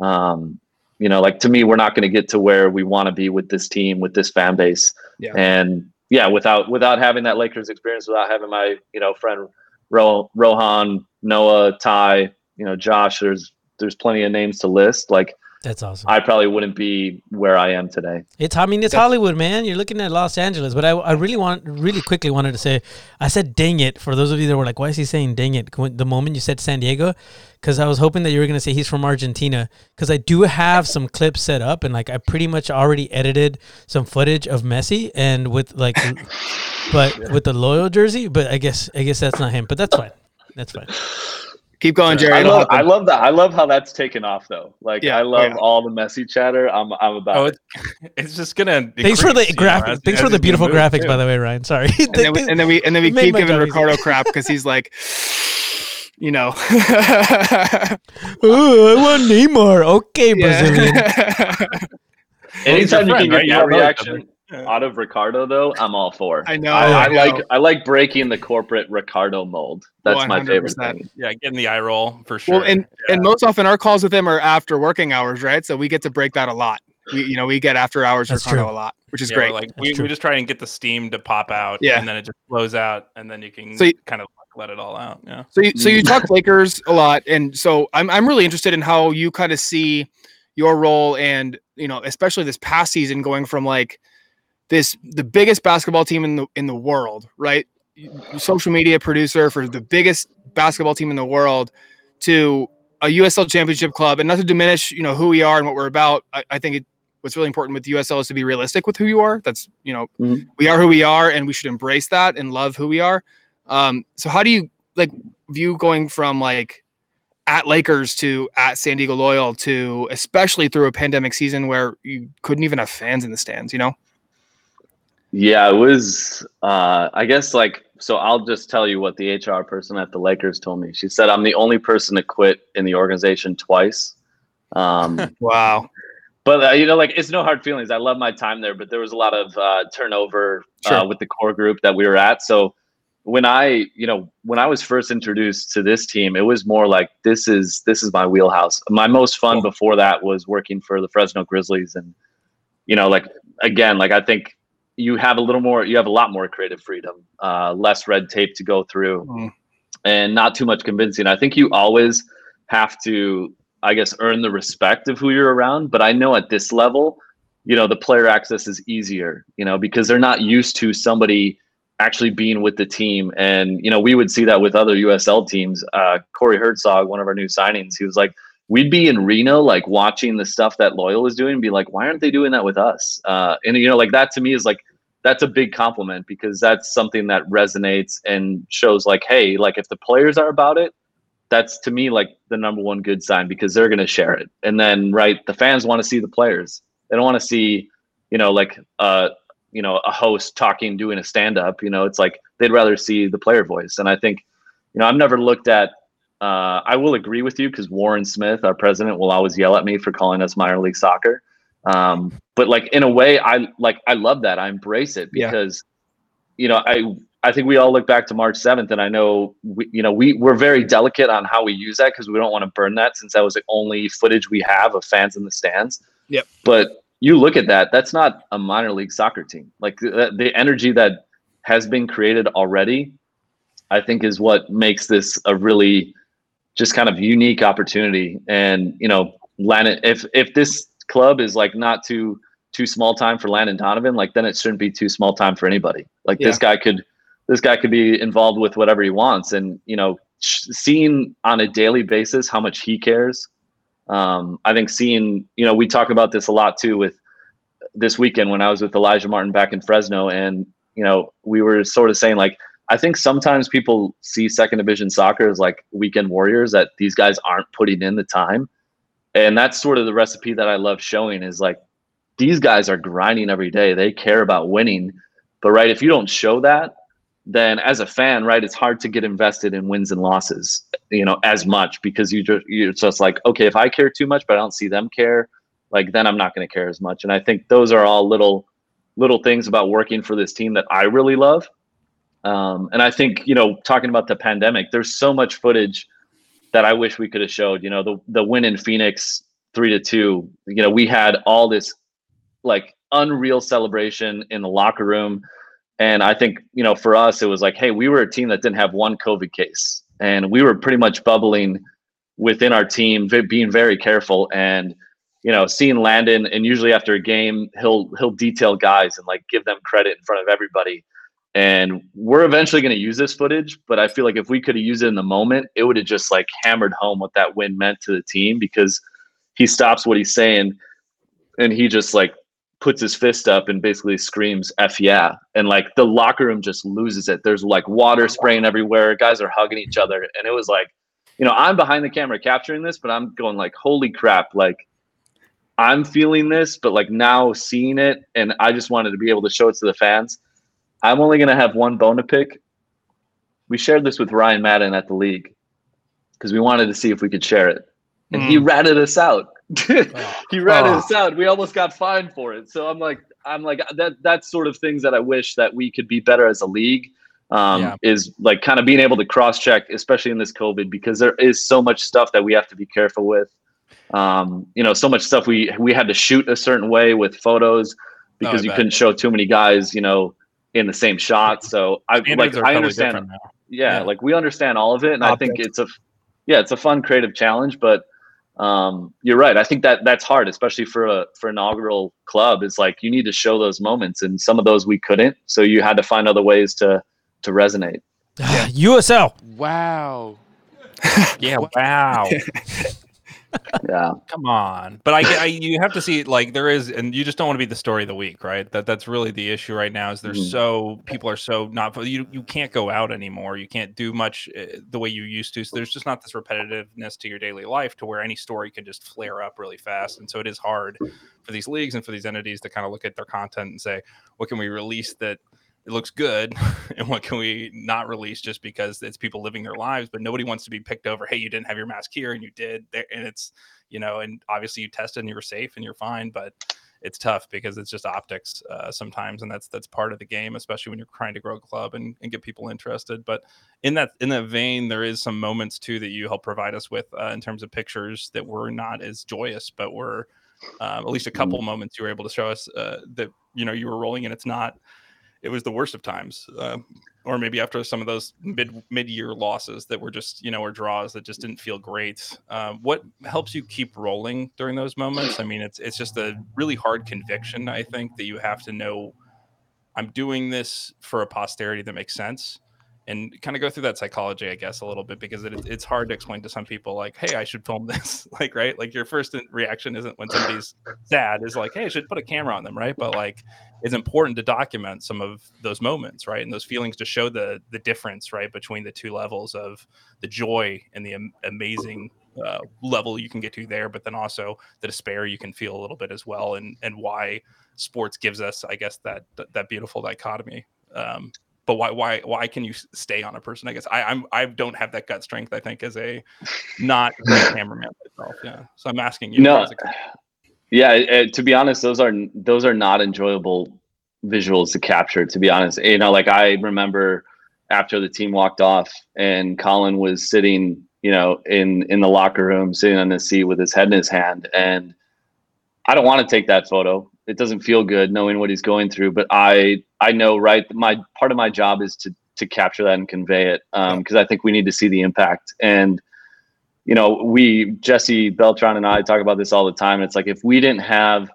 um, you know, like to me, we're not going to get to where we want to be with this team, with this fan base, Yeah. and yeah, without without having that Lakers experience, without having my you know friend Ro- Rohan, Noah, Ty, you know, Josh. There's there's plenty of names to list. Like That's awesome. I probably wouldn't be where I am today. It's I mean it's That's- Hollywood, man. You're looking at Los Angeles, but I, I really want really quickly wanted to say I said dang it for those of you that were like, why is he saying dang it? The moment you said San Diego, because I was hoping that you were gonna say he's from Argentina, because I do have some clips set up and like I pretty much already edited some footage of Messi and with like, [LAUGHS] but with the loyal jersey. But I guess I guess that's not him, but that's fine. That's fine. Keep going, Jerry. I love, I love that. I love how that's taken off though. Like Yeah, I oh, love yeah. all the Messi chatter. I'm I'm about Oh, it. it's, [LAUGHS] it's just gonna. Thanks for the increase, you graphic. as- Thanks as for the beautiful graphics, too. by the way, Ryan. Sorry. and then, we, and then we and then we keep giving job easy. Ricardo crap because he's like, [LAUGHS] you know, [LAUGHS] oh, I want Neymar. Okay, Yeah. Brazilian. Anytime you friend, can get right? You that don't know each reaction other. Out of Ricardo though, I'm all for. I know, I, I I know. like I like breaking the corporate Ricardo mold. That's my favorite thing. Yeah, getting the eye roll for sure. well, and and most often our calls with him are after working hours, right? So we get to break that a lot. We you know we get after hours That's Ricardo true. a lot, which is Yeah, great. Like That's we, true. we just try and get the steam to pop out, Yeah. and then it just flows out, and then you can So you- kind of let it all out. Yeah. So you, so you mm-hmm. talk Lakers a lot, and so I'm I'm really interested in how you kind of see your role, and you know, especially this past season, going from like this the biggest basketball team in the in the world, right? Social media producer for the biggest basketball team in the world, to a USL championship club, and not to diminish, you know, who we are and what we're about. I, I think it, what's really important with USL is to be realistic with who you are. That's you know, Mhm. we are who we are, and we should embrace that and love who we are. Um, so how do you like view going from like at Lakers to at San Diego Loyal to especially through a pandemic season where you couldn't even have fans in the stands, you know? Yeah, it was. Uh, I guess like so. I'll just tell you what the HR person at the Lakers told me. She said I'm the only person to quit in the organization twice. Um, [LAUGHS] Wow. but uh, you know, like it's no hard feelings. I love my time there, but there was a lot of uh, turnover uh, Sure. with the core group that we were at. So when I, you know, when I was first introduced to this team, it was more like this is this is my wheelhouse. My most fun Cool. before that was working for the Fresno Grizzlies, and you know, like again, like I think you have a little more, you have a lot more creative freedom, uh, less red tape to go through, Mm. and not too much convincing. I think you always have to I guess, earn the respect of who you're around. But I know at this level, you know, the player access is easier, you know, because they're not used to somebody actually being with the team. And, you know, we would see that with other USL teams. Uh, Corey Hertzog, one of our new signings, he was like, we'd be in Reno, like watching the stuff that Loyal is doing and be like, why aren't they doing that with us? Uh, and, you know, like that to me is like, that's a big compliment because that's something that resonates and shows like, hey, like if the players are about it, that's to me like the number one good sign because they're going to share it. And then, right, the fans want to see the players. They don't want to see, you know, like uh, you know, a host talking, doing a stand up. You know, it's like they'd rather see the player voice. And I think, you know, I've never looked at. Uh, I will agree with you because Warren Smith, our president, will always yell at me for calling us minor league soccer. Um, but like in a way, I like I love that. I embrace it Yeah. because, you know, I I think we all look back to March 7th, and I know we, you know we we're very delicate on how we use that because we don't want to burn that since that was the only footage we have of fans in the stands. Yep. But you look at that; that's not a minor league soccer team. Like the, the energy that has been created already, I think, is what makes this a really just kind of unique opportunity. And you know, Landon, if if this club is like not too too small time for Landon Donovan, like then it shouldn't be too small time for anybody. Like this guy could this guy could be involved with whatever he wants. And you know sh- seeing on a daily basis how much he cares um, i think seeing you know we talk about this a lot too with this weekend when i was with elijah martin back in fresno and you know we were sort of saying like i think sometimes people see second division soccer as like weekend warriors that these guys aren't putting in the time and that's sort of the recipe that i love showing is like these guys are grinding every day they care about winning but right if you don't show that then as a fan, right, it's hard to get invested in wins and losses, you know, as much because you just you're just like, okay, if I care too much, but I don't see them care, like then I'm not going to care as much. And I think those are all little little things about working for this team that I really love. Um, and I think you know, talking about the pandemic, there's so much footage that I wish we could have showed. You know, the the win in Phoenix, three to two. You know, we had all this like unreal celebration in the locker room. And I think, you know, for us, it was like, hey, we were a team that didn't have one COVID case. And we were pretty much bubbling within our team, being very careful. And, you know, seeing Landon, and usually after a game, he'll he'll detail guys and like give them credit in front of everybody. And we're eventually going to use this footage, but I feel like if we could have used it in the moment, it would have just like hammered home what that win meant to the team because he stops what he's saying and he just like puts his fist up and basically screams "f yeah," and like the locker room just loses it. There's like water spraying everywhere. Guys are hugging each other, and it was like, you know, I'm behind the camera capturing this, but I'm going like, "Holy crap!" Like, I'm feeling this, but like now seeing it, and I just wanted to be able to show it to the fans. I'm only gonna have one bone to pick. We shared this with Ryan Madden at the league because we wanted to see if we could share it, and mm. he ratted us out. [LAUGHS] he ratted oh. us out. We almost got fined for it. So I'm like, I'm like that. That's sort of things that I wish that we could be better as a league. Um, yeah. Is like kind of being able to cross check, especially in this COVID, because there is so much stuff that we have to be careful with. Um, you know, so much stuff we we had to shoot a certain way with photos because oh, you couldn't show too many guys, you know, in the same shot. So I like I understand. Yeah, yeah, like we understand all of it, and Optics. I think it's a yeah, it's a fun creative challenge, but um, you're right. I think that that's hard, especially for a for an inaugural club. It's like you need to show those moments, and some of those we couldn't. So you had to find other ways to to resonate. [SIGHS] Yeah. USL. Wow. [LAUGHS] yeah. Wow. [LAUGHS] yeah. [LAUGHS] Come on. But I, I, you have to see like there is, and you just don't want to be the story of the week, right? That that's really the issue right now. Is there's mm-hmm. so people are so not you you can't go out anymore. You can't do much uh, the way you used to. So there's just not this repetitiveness to your daily life to where any story can just flare up really fast. And so it is hard for these leagues and for these entities to kind of look at their content and say, what can we release that it looks good [LAUGHS] and what can we not release just because it's people living their lives but nobody wants to be picked over hey you didn't have your mask here and you did and it's you know and obviously you tested and you were safe and you're fine but it's tough because it's just optics uh, sometimes and that's that's part of the game especially when you're trying to grow a club and, and get people interested but in that in that vein there is some moments too that you help provide us with uh, in terms of pictures that were not as joyous but were um, at least a couple mm-hmm. moments you were able to show us uh, that you know you were rolling and it's not it was the worst of times. Uh, or maybe after some of those mid mid year losses that were just you know or draws that just didn't feel great. Uh, what helps you keep rolling during those moments? I mean, it's it's just a really hard conviction. I think that you have to know I'm doing this for a posterity that makes sense and kind of go through that psychology, I guess, a little bit because it, it's hard to explain to some people like, "Hey, I should film [LAUGHS] this." like, right? Like your first reaction isn't when somebody's sad is like, "Hey, I should put a camera on them," right? But like, it's important to document some of those moments, right, and those feelings to show the the difference, right, between the two levels of the joy and the am- amazing uh, level you can get to there, but then also the despair you can feel a little bit as well, and and why sports gives us, I guess, that that beautiful dichotomy. Um, but why why why can you stay on a person? I guess I I'm I don't have that gut strength. I think as a [LAUGHS] not cameraman myself. Yeah, so I'm asking you. No, yeah. To be honest, those are those are not enjoyable visuals to capture. To be honest, you know, like I remember after the team walked off and Colin was sitting, you know, in in the locker room, sitting on the seat with his head in his hand, and I don't want to take that photo it doesn't feel good knowing what he's going through. But I I know right my part of my job is to to capture that and convey it because um, I think we need to see the impact. And you know, we Jesse Beltran and I talk about this all the time. It's like if we didn't have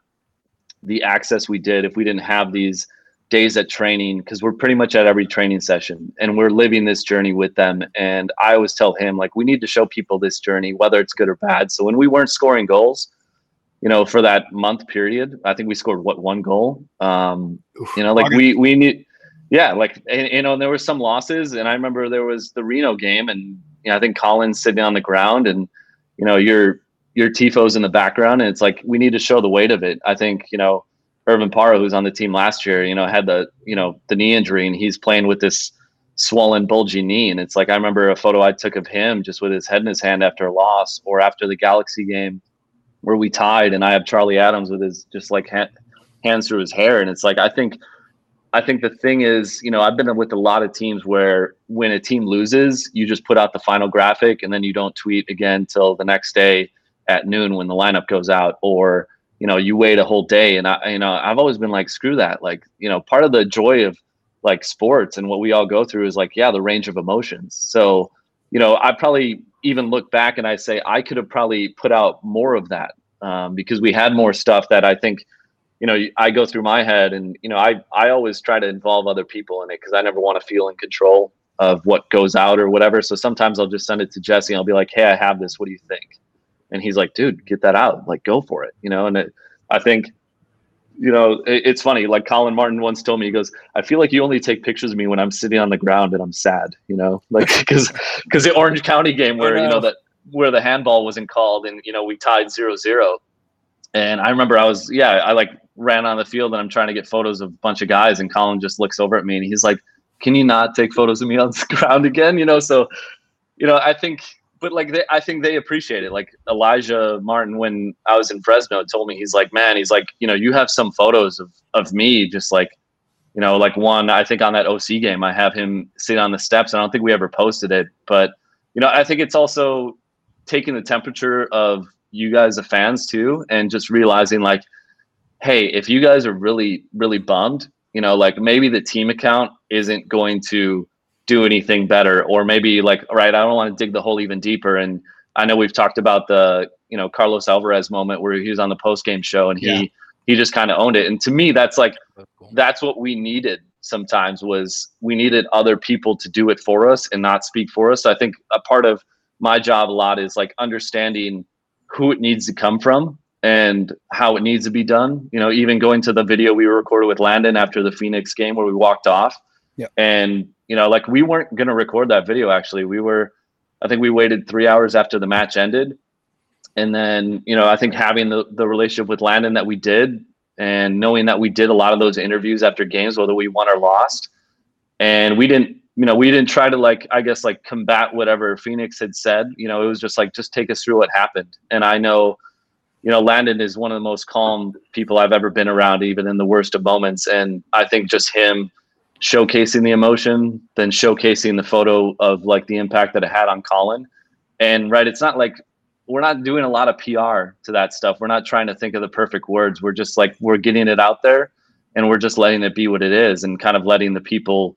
the access we did, if we didn't have these days at training, because we're pretty much at every training session and we're living this journey with them. And I always tell him like we need to show people this journey, whether it's good or bad. So when we weren't scoring goals, you know, for that month period, I think we scored what one goal. Um, you know, like we we need, yeah, like and, you know, and there were some losses, and I remember there was the Reno game, and you know, I think Colin's sitting on the ground, and you know, your your tifos in the background, and it's like we need to show the weight of it. I think you know, Irvin Parra, who's on the team last year, you know, had the you know the knee injury, and he's playing with this swollen, bulgy knee, and it's like I remember a photo I took of him just with his head in his hand after a loss, or after the Galaxy game where we tied, and I have Charlie Adams with his just like ha- hands through his hair, and it's like I think. I think the thing is, you know, I've been with a lot of teams where when a team loses, you just put out the final graphic and then you don't tweet again till the next day at noon when the lineup goes out, or you know, you wait a whole day. And I, you know, I've always been like, screw that. Like, you know, part of the joy of like sports and what we all go through is like, yeah, the range of emotions. So, you know, I probably even look back and I say I could have probably put out more of that um, because we had more stuff that I think, you know, I go through my head and, you know, I, I always try to involve other people in it because I never want to feel in control of what goes out or whatever. So sometimes I'll just send it to Jesse and I'll be like, hey, I have this. What do you think? And he's like, dude, get that out. Like, go for it. You know, and it, I think, you know, it, it's funny. Like Colin Martin once told me, he goes, I feel like you only take pictures of me when I'm sitting on the ground and I'm sad, you know, like, [LAUGHS] cause, cause the Orange County game where, you know, that, where the handball wasn't called and, you know, we tied zero, zero. And I remember I was, yeah, I like ran on the field and I'm trying to get photos of a bunch of guys and Colin just looks over at me and he's like, can you not take photos of me on [LAUGHS] the ground again? You know, so, you know, I think but like they, I think they appreciate it. Like Elijah Martin, when I was in Fresno, told me he's like, man, he's like, you know, you have some photos of of me, just like, you know, like one I think on that OC game, I have him sitting on the steps. And I don't think we ever posted it, but you know, I think it's also taking the temperature of you guys, the fans, too, and just realizing like, hey, if you guys are really really bummed, you know, like maybe the team account isn't going to do anything better or maybe like all right i don't want to dig the hole even deeper and i know we've talked about the you know carlos alvarez moment where he was on the post game show and he yeah. he just kind of owned it and to me that's like that's, that's what we needed sometimes was we needed other people to do it for us and not speak for us so i think a part of my job a lot is like understanding who it needs to come from and how it needs to be done you know even going to the video we recorded with landon after the phoenix game where we walked off yeah. and you know, like we weren't going to record that video actually. We were, I think we waited three hours after the match ended. And then, you know, I think having the, the relationship with Landon that we did and knowing that we did a lot of those interviews after games, whether we won or lost. And we didn't, you know, we didn't try to like, I guess, like combat whatever Phoenix had said. You know, it was just like, just take us through what happened. And I know, you know, Landon is one of the most calm people I've ever been around, even in the worst of moments. And I think just him showcasing the emotion, then showcasing the photo of like the impact that it had on Colin. And right, it's not like we're not doing a lot of PR to that stuff. We're not trying to think of the perfect words. We're just like we're getting it out there and we're just letting it be what it is and kind of letting the people,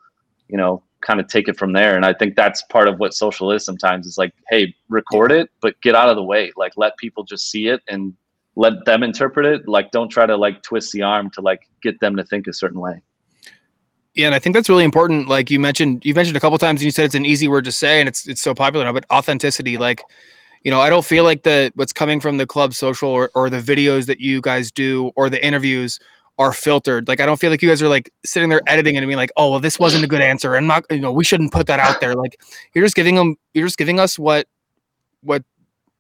you know, kind of take it from there. And I think that's part of what social is sometimes is like, hey, record it, but get out of the way. Like let people just see it and let them interpret it. Like don't try to like twist the arm to like get them to think a certain way. Yeah, and I think that's really important. Like you mentioned, you mentioned a couple times, and you said it's an easy word to say, and it's it's so popular now. But authenticity, like, you know, I don't feel like the what's coming from the club social or, or the videos that you guys do or the interviews are filtered. Like, I don't feel like you guys are like sitting there editing and being like, oh, well, this wasn't a good answer, and not, you know, we shouldn't put that out there. Like, you're just giving them, you're just giving us what what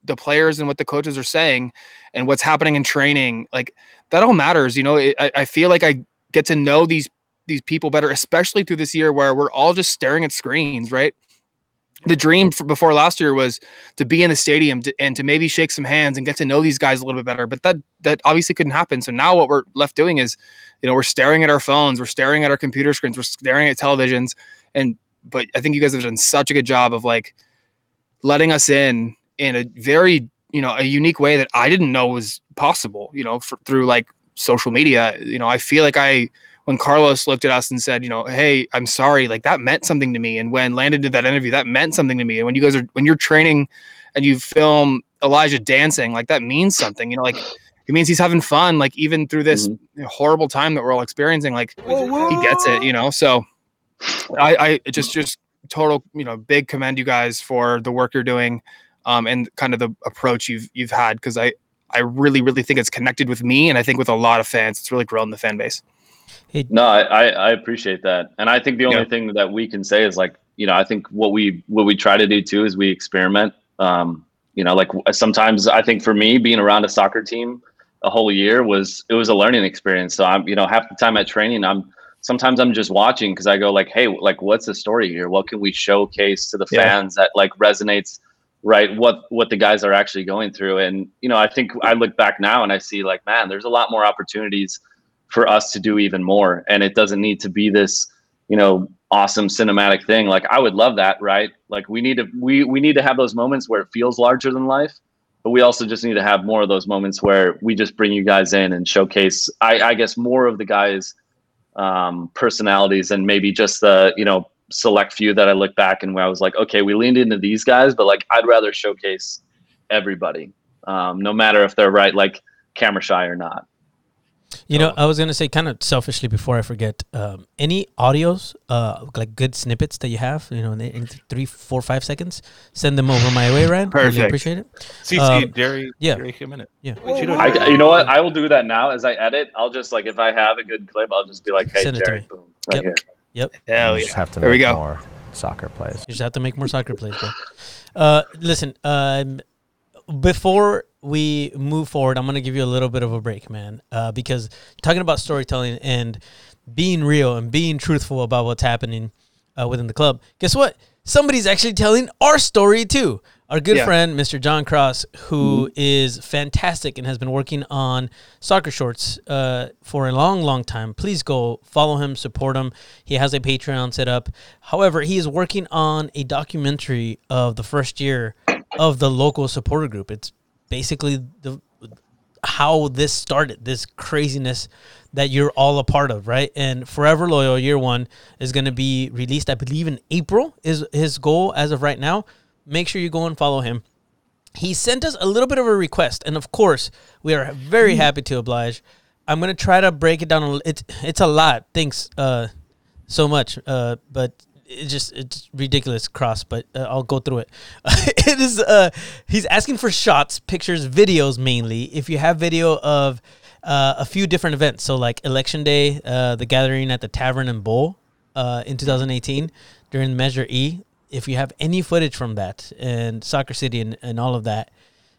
the players and what the coaches are saying and what's happening in training. Like, that all matters. You know, it, I, I feel like I get to know these these people better, especially through this year where we're all just staring at screens, right? The dream before last year was to be in the stadium to, and to maybe shake some hands and get to know these guys a little bit better, but that that obviously couldn't happen. So now what we're left doing is, you know, we're staring at our phones, we're staring at our computer screens, we're staring at televisions, and but I think you guys have done such a good job of like letting us in in a very you know a unique way that I didn't know was possible. You know, for, through like social media. You know, I feel like I when Carlos looked at us and said, you know, hey, I'm sorry, like that meant something to me. And when Landon did that interview, that meant something to me. And when you guys are when you're training and you film Elijah dancing, like that means something. You know, like it means he's having fun, like even through this mm-hmm. horrible time that we're all experiencing. Like he gets it, you know. So I, I just just total, you know, big commend you guys for the work you're doing, um, and kind of the approach you've you've had because I I really really think it's connected with me and I think with a lot of fans. It's really grown the fan base. No, I, I appreciate that, and I think the only yeah. thing that we can say is like you know I think what we what we try to do too is we experiment. Um, you know, like sometimes I think for me being around a soccer team a whole year was it was a learning experience. So I'm you know half the time at training I'm sometimes I'm just watching because I go like hey like what's the story here? What can we showcase to the fans yeah. that like resonates right what what the guys are actually going through and you know i think i look back now and i see like man there's a lot more opportunities for us to do even more. And it doesn't need to be this you know awesome cinematic thing. Like i would love that right? Like we need to we we need to have those moments where it feels larger than life but we also just need to have more of those moments where we just bring you guys in and showcase i i guess more of the guys um personalities and maybe just the you know select few that I look back and where I was like, okay, we leaned into these guys, but like I'd rather showcase everybody, um, no matter if they're right, like camera shy or not. You know, I was gonna say kind of selfishly before I forget. Um, any audios, uh, like good snippets that you have, you know, in, in three, four, five seconds, send them over my way, Ryan. Really Perfect. appreciate it. CC, Um, Jerry, yeah. Jerry, a minute. Yeah. What you? I, you know what? I will do that now as I edit. I'll just like if I have a good clip, I'll just be like, hey, Send it to Jerry, me. boom, right Yep. here. Yep. Hell yeah. just have to There we go. more soccer plays. You just have to make more soccer plays, bro. Uh, listen, um, before we move forward, I'm gonna give you a little bit of a break, man, uh, because talking about storytelling and being real and being truthful about what's happening uh, within the club. Guess what? Somebody's actually telling our story too. Our good Yeah. friend, Mr. John Cross, who is fantastic and has been working on soccer shorts uh, for a long, long time. Please go follow him, support him. He has a Patreon set up. However, he is working on a documentary of the first year of the local supporter group. It's basically the how this started, this craziness that you're all a part of, right? And Forever Loyal Year One is going to be released, I believe, in April. Is his goal as of right now? Make sure you go and follow him. He sent us a little bit of a request, and of course, we are very happy to oblige. I'm gonna try to break it down. It's it's a lot. Thanks uh, so much, uh, but it's just it's ridiculous cross. But uh, I'll go through it. [LAUGHS] it is uh, he's asking for shots, pictures, videos mainly. If you have video of uh, a few different events, so like election day, uh, the gathering at the Tavern and Bowl uh, in 2018 during Measure E. If you have any footage from that and Soccer City and, and all of that,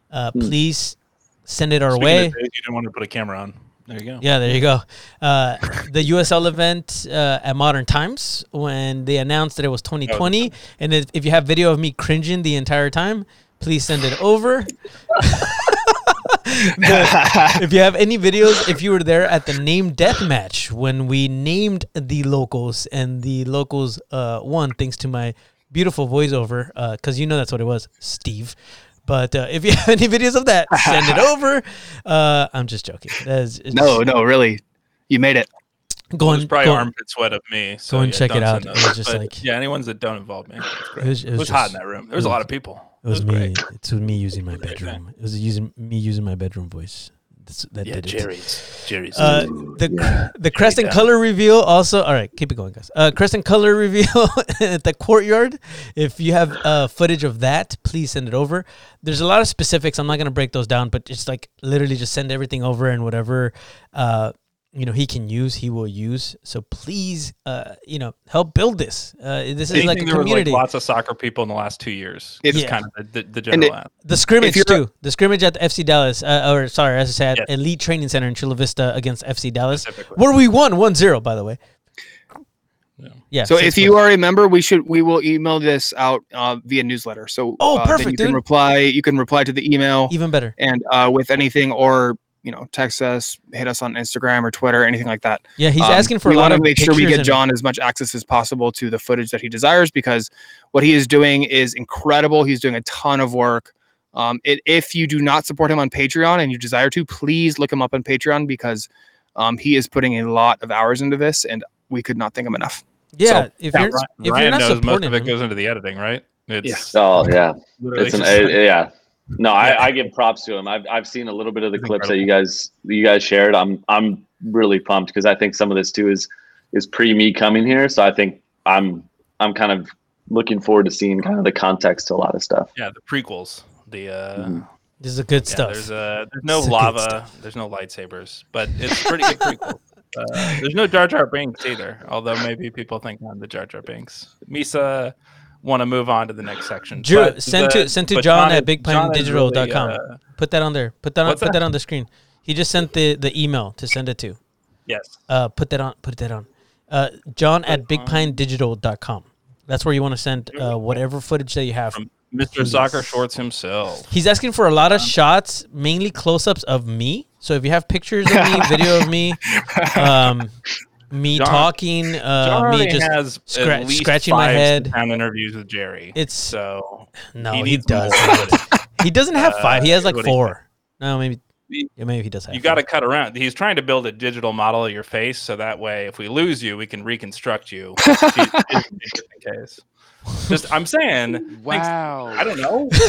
uh, please send it our Speaking way. of days you didn't want to put a camera on. There you go. Yeah, there you go. Uh, the USL event uh, at Modern Times when they announced that it was 2020, and if, if you have video of me cringing the entire time, please send it over. [LAUGHS] if you have any videos, if you were there at the name death match when we named the locals and the locals uh, won, thanks to my beautiful voiceover, because you know that's what it was, Steve. But uh, if you [LAUGHS] have any videos of that, send it [LAUGHS] over. Uh, I'm just joking. That's, it's No, no, really. You made it. Go it was and probably go, armpit sweat of me. So and yeah, check it out. It was just But, like- yeah, anyone that don't involve me. It's great. It was, It was, hot in that room. There was a lot of people. It was, me. great. It's me using my bedroom. It was using me using my bedroom voice. That's, that Yeah, did it. Jerry's. Jerry's. Uh, the the crest and down. color reveal also. All right, keep it going, guys. Uh, crest and color [LAUGHS] reveal at the courtyard. If you have uh, footage of that, please send it over. There's a lot of specifics. I'm not gonna break those down, but just like literally, just send everything over and whatever. Uh, you know he can use, he will use. So please, uh, you know, help build this. Uh, this is like a there was community. like lots of soccer people in the last two years. It's- It's Yeah. kind of the, the, the general. it- The scrimmage you're a- too. The scrimmage at the FC Dallas, uh, or sorry, as I said, Yes. Elite Training Center in Chula Vista against FC Dallas, Specifically. where we won 1-0, by the way. Yeah. Yeah. So if you are a member, we should we will email this out uh, via newsletter. So Oh, uh, then perfect, you can reply. You can reply to the email even better. and uh, with anything or you know text us, hit us on Instagram or Twitter, anything like that. Yeah, he's Um, asking for we a lot wanna of make sure we get and- John as much access as possible to the footage that he desires because what he is doing is incredible. He's doing a ton of work. Um, it, if you do not support him on Patreon and you desire to, please look him up on Patreon because um, he is putting a lot of hours into this, and we could not thank him enough. Yeah, So, if yeah, you're Ryan, if you're Ryan not knows most of it him, goes into the editing, right? It's Oh yeah, it's an just- it- yeah. No, Yeah. I, I give props to him. I've I've seen a little bit of the It's clips that you guys that you guys shared. I'm I'm really pumped because I think some of this too is is pre me coming here. So I think I'm I'm kind of looking forward to seeing kind of the context to a lot of stuff. yeah, the prequels. The uh, Mhm. this is a good yeah, stuff. there's uh, there's no It's lava, there's no lightsabers, but it's pretty good prequel. [LAUGHS] Uh, there's no Jar Jar Binks either, although maybe people think I'm the Jar Jar Binks. Misa want to move on to the next section. Drew, but send the- to send to John at John is bigpinedigital.com. really, uh, put that on there. Put that on. Put that? that on the screen. He just sent the the email to send it to. yes. Uh, put that on. Put that on. Uh, John at Put bigpinedigital.com. That's where you want to send uh, whatever footage that you have. From- Mr. Soccer Shorts himself. He's asking for a lot of shots, mainly close-ups of me. So if you have pictures of me, [LAUGHS] video of me, um, me John- talking, John uh, me just has scra- at least scratching my head. sit-down interviews with Jerry. It's so no, he he, does. footage. he doesn't have [LAUGHS] five. He has Uh, like what do you four. No, maybe. Yeah, maybe he does have. you got to five. cut around. He's trying to build a digital model of your face, so that way, if we lose you, we can reconstruct you. [LAUGHS] in case. Just, I'm saying. thanks- Wow. I don't know. [LAUGHS]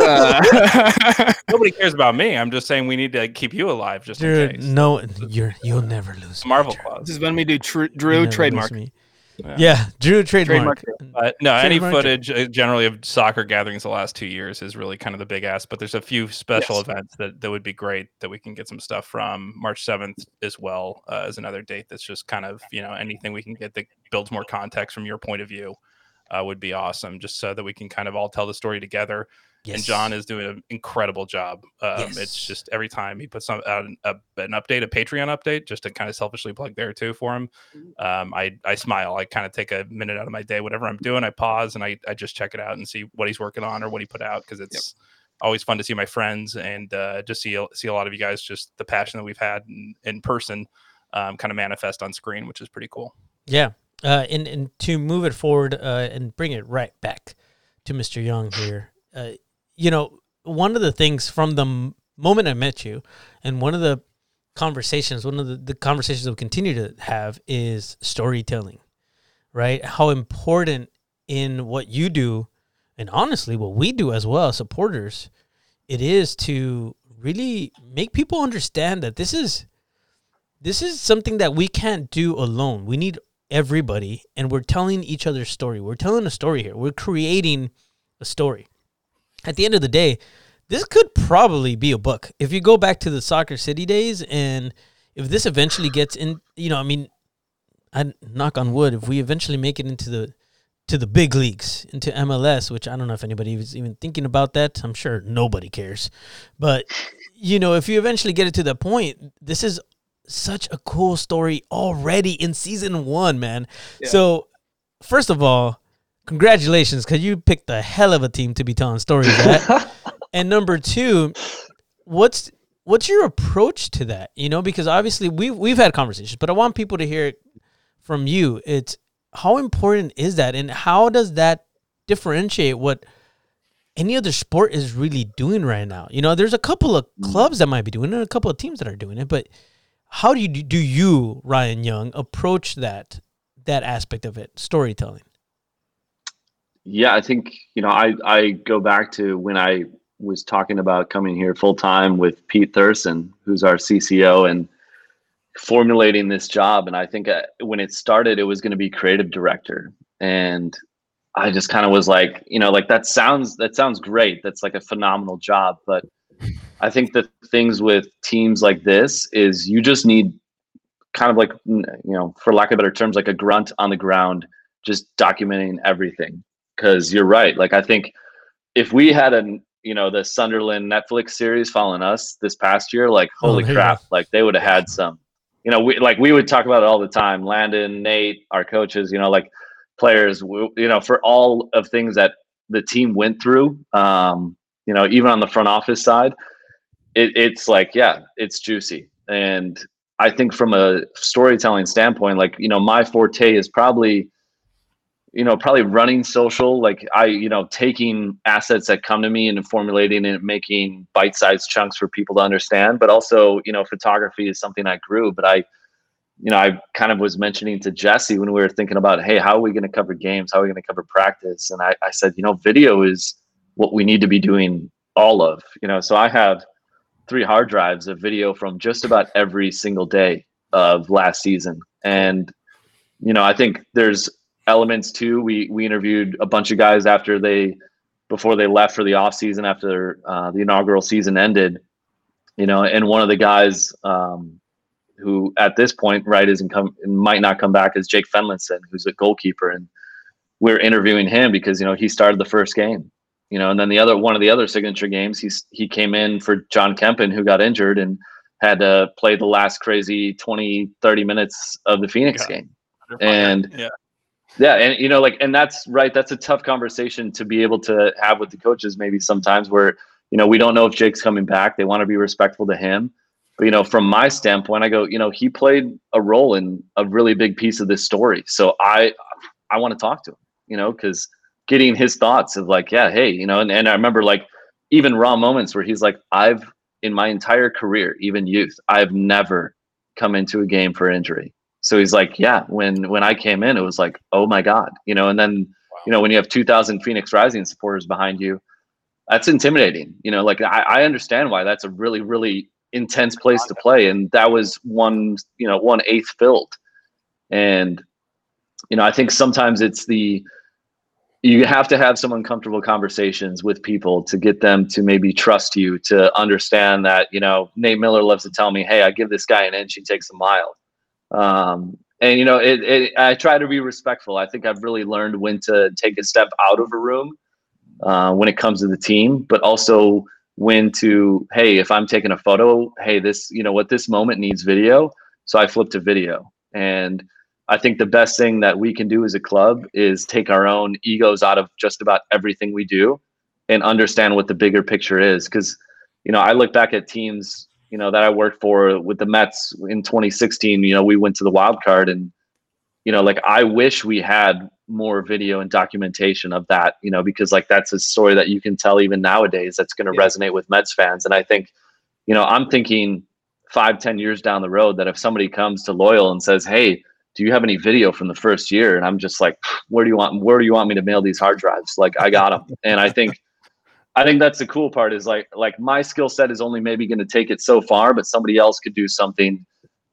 Uh, [LAUGHS] Nobody cares about me. I'm just saying we need to keep you alive, just in case. no, you're you'll never lose. Marvel Drew. clause. this is when we do tr- Drew trademark. me. Yeah. Yeah, Drew trademark. Trademark. But no, any footage uh, generally of soccer gatherings the last two years is really kind of the big ass. But there's a few special Yes. events that, that would be great that we can get some stuff from. March 7th as well uh, is another date that's just kind of, you know, anything we can get that builds more context from your point of view uh, would be awesome, just so that we can kind of all tell the story together. Yes. And John is doing an incredible job. Um, Yes. It's just every time he puts some, out an, a, an update, a Patreon update, just to kind of selfishly plug there too for him. Um, I, I smile. I kind of take a minute out of my day, whatever I'm doing, I pause and I, I just check it out and see what he's working on or what he put out because it's always fun to see my friends and uh, just see see a lot of you guys. Just the passion that we've had in, in person, um, kind of manifest on screen, which is pretty cool. Yeah, uh, and and to move it forward uh, and bring it right back to Mr. Young here. Uh, you know, one of the things from the m- moment I met you, and one of the conversations, one of the, the conversations we continue to have is storytelling, right? How important in what you do, and honestly, what we do as well, as supporters, it is to really make people understand that this is this is something that we can't do alone. We need everybody, and we're telling each other's story. We're telling a story here. We're creating a story. At the end of the day, this could probably be a book. If you go back to the Soccer City days, and if this eventually gets in, you know, I mean, I knock on wood. If we eventually make it into the to the big leagues, into MLS, which I don't know if anybody was even thinking about that. I'm sure nobody cares, but you know, if you eventually get it to that point, this is such a cool story already in season one, man. So, first of all, congratulations, because you picked a hell of a team to be telling stories at. [LAUGHS] and number two, what's what's your approach to that? You know, because obviously we've we've had conversations, but I want people to hear it from you. It's how important is that, and how does that differentiate what any other sport is really doing right now? You know, there's a couple of mm. clubs that might be doing it, and a couple of teams that are doing it, but how do you do you Ryan Young approach that that aspect of it, storytelling? Yeah, I think you know I I go back to when I was talking about coming here full time with Pete Thurston, who's our CCO, and formulating this job. And I think uh, when it started, it was going to be creative director, and I just kind of was like, you know, like that sounds that sounds great. That's like a phenomenal job, but I think the things with teams like this is you just need kind of like you know, for lack of better terms, like a grunt on the ground, just documenting everything because you're right. Like I think if we had an you know the Sunderland Netflix series following us this past year, like Oh, holy you crap, like they would have had some. You know, we like we would talk about it all the time. Landon, Nate, our coaches, you know, like players, you know, for all of things that the team went through. Um, you know, even on the front office side, it, it's like yeah, it's juicy. And I think from a storytelling standpoint, like you know, my forte is probably you know probably running social like i you know taking assets that come to me and formulating and making bite-sized chunks for people to understand. But also you know photography is something i grew but i you know i kind of was mentioning to jesse when we were thinking about hey how are we going to cover games? How are we going to cover practice? And I, I said you know video is what we need to be doing all of you know so i have three hard drives of video from just about every single day of last season and you know i think there's elements too. We we interviewed a bunch of guys after they before they left for the off season after uh, the inaugural season ended. You know, and one of the guys um, who at this point right isn't come might not come back is Jake Fenlason, who's a goalkeeper, and we're interviewing him because you know he started the first game. You know, and then the other one of the other signature games, he's he came in for John Kempin, who got injured and had to play the last crazy 20, 30 minutes of the Phoenix Yeah. game. And yeah, Yeah, and you know, like, and that's right. That's a tough conversation to be able to have with the coaches. Maybe sometimes where you know we don't know if Jake's coming back. They want to be respectful to him. But you know, from my standpoint, I go, you know, he played a role in a really big piece of this story. So I, I want to talk to him. You know, because getting his thoughts of like, yeah, hey, you know, and, and I remember like even raw moments where he's like, I've in my entire career, even youth, I've never come into a game for injury. So he's like, yeah, when when I came in, it was like, oh my god, you know. And then wow. you know when you have two thousand Phoenix Rising supporters behind you, that's intimidating. You know, like I, I understand why that's a really really intense place to play, and that was one you know one eighth filled, and you know I think sometimes it's the you have to have some uncomfortable conversations with people to get them to maybe trust you to understand that you know nate miller loves to tell me hey i give this guy an inch he takes a mile. Um, and you know it, it, i try to be respectful. I think i've really learned when to take a step out of a room uh, when it comes to the team but also when to hey if i'm taking a photo hey this you know what this moment needs video. So i flip to video. And I think the best thing that we can do as a club is take our own egos out of just about everything we do and understand what the bigger picture is. Because, you know, I look back at teams, you know, that I worked for with the Mets in 2016. You know, we went to the wild card, and you know, like I wish we had more video and documentation of that. You know, because like that's a story that you can tell even nowadays that's going to yeah. resonate with Mets fans. And I think, you know, I'm thinking five, ten years down the road that if somebody comes to Loyal and says, "Hey," do you have any video from the first year? And I'm just like, where do you want, where do you want me to mail these hard drives? Like I got them. and I think, [LAUGHS] I think that's the cool part is like, like my skill set is only maybe going to take it so far, but somebody else could do something,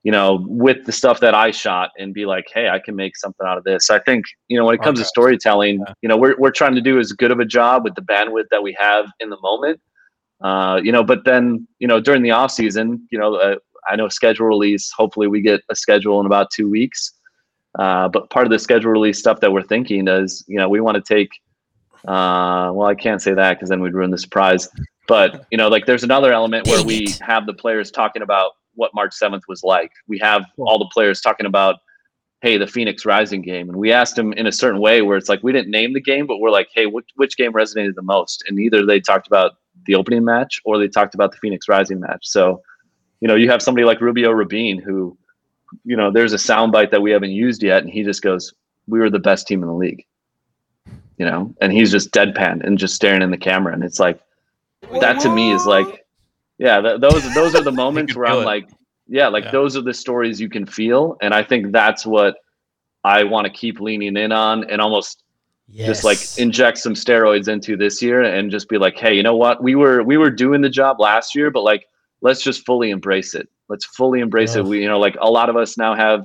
you know, with the stuff that I shot and be like, Hey, I can make something out of this. I think, you know, when it comes okay. to storytelling, yeah. you know, we're, we're trying to do as good of a job with the bandwidth that we have in the moment. Uh, you know, but then, you know, during the off season, you know, uh, I know schedule release. Hopefully, we get a schedule in about two weeks. Uh, but part of the schedule release stuff that we're thinking is, you know, we want to take. Uh, well, I can't say that because then we'd ruin the surprise. But you know, like there's another element where we have the players talking about what March 7th was like. We have all the players talking about, hey, the Phoenix Rising game, and we asked them in a certain way where it's like we didn't name the game, but we're like, hey, which, which game resonated the most? And either they talked about the opening match or they talked about the Phoenix Rising match. So you know, you have somebody like Rubio Rubin who, you know, there's a soundbite that we haven't used yet, and he just goes, "We were the best team in the league," you know, and he's just deadpan and just staring in the camera, and it's like, that to me is like, yeah, th- those those are the [LAUGHS] moments where I'm it. like, yeah, like yeah. those are the stories you can feel, and I think that's what I want to keep leaning in on, and almost Yes. just like inject some steroids into this year and just be like hey you know what we were we were doing the job last year but like let's just fully embrace it. Let's fully embrace yeah. it. We, you know, like a lot of us now have,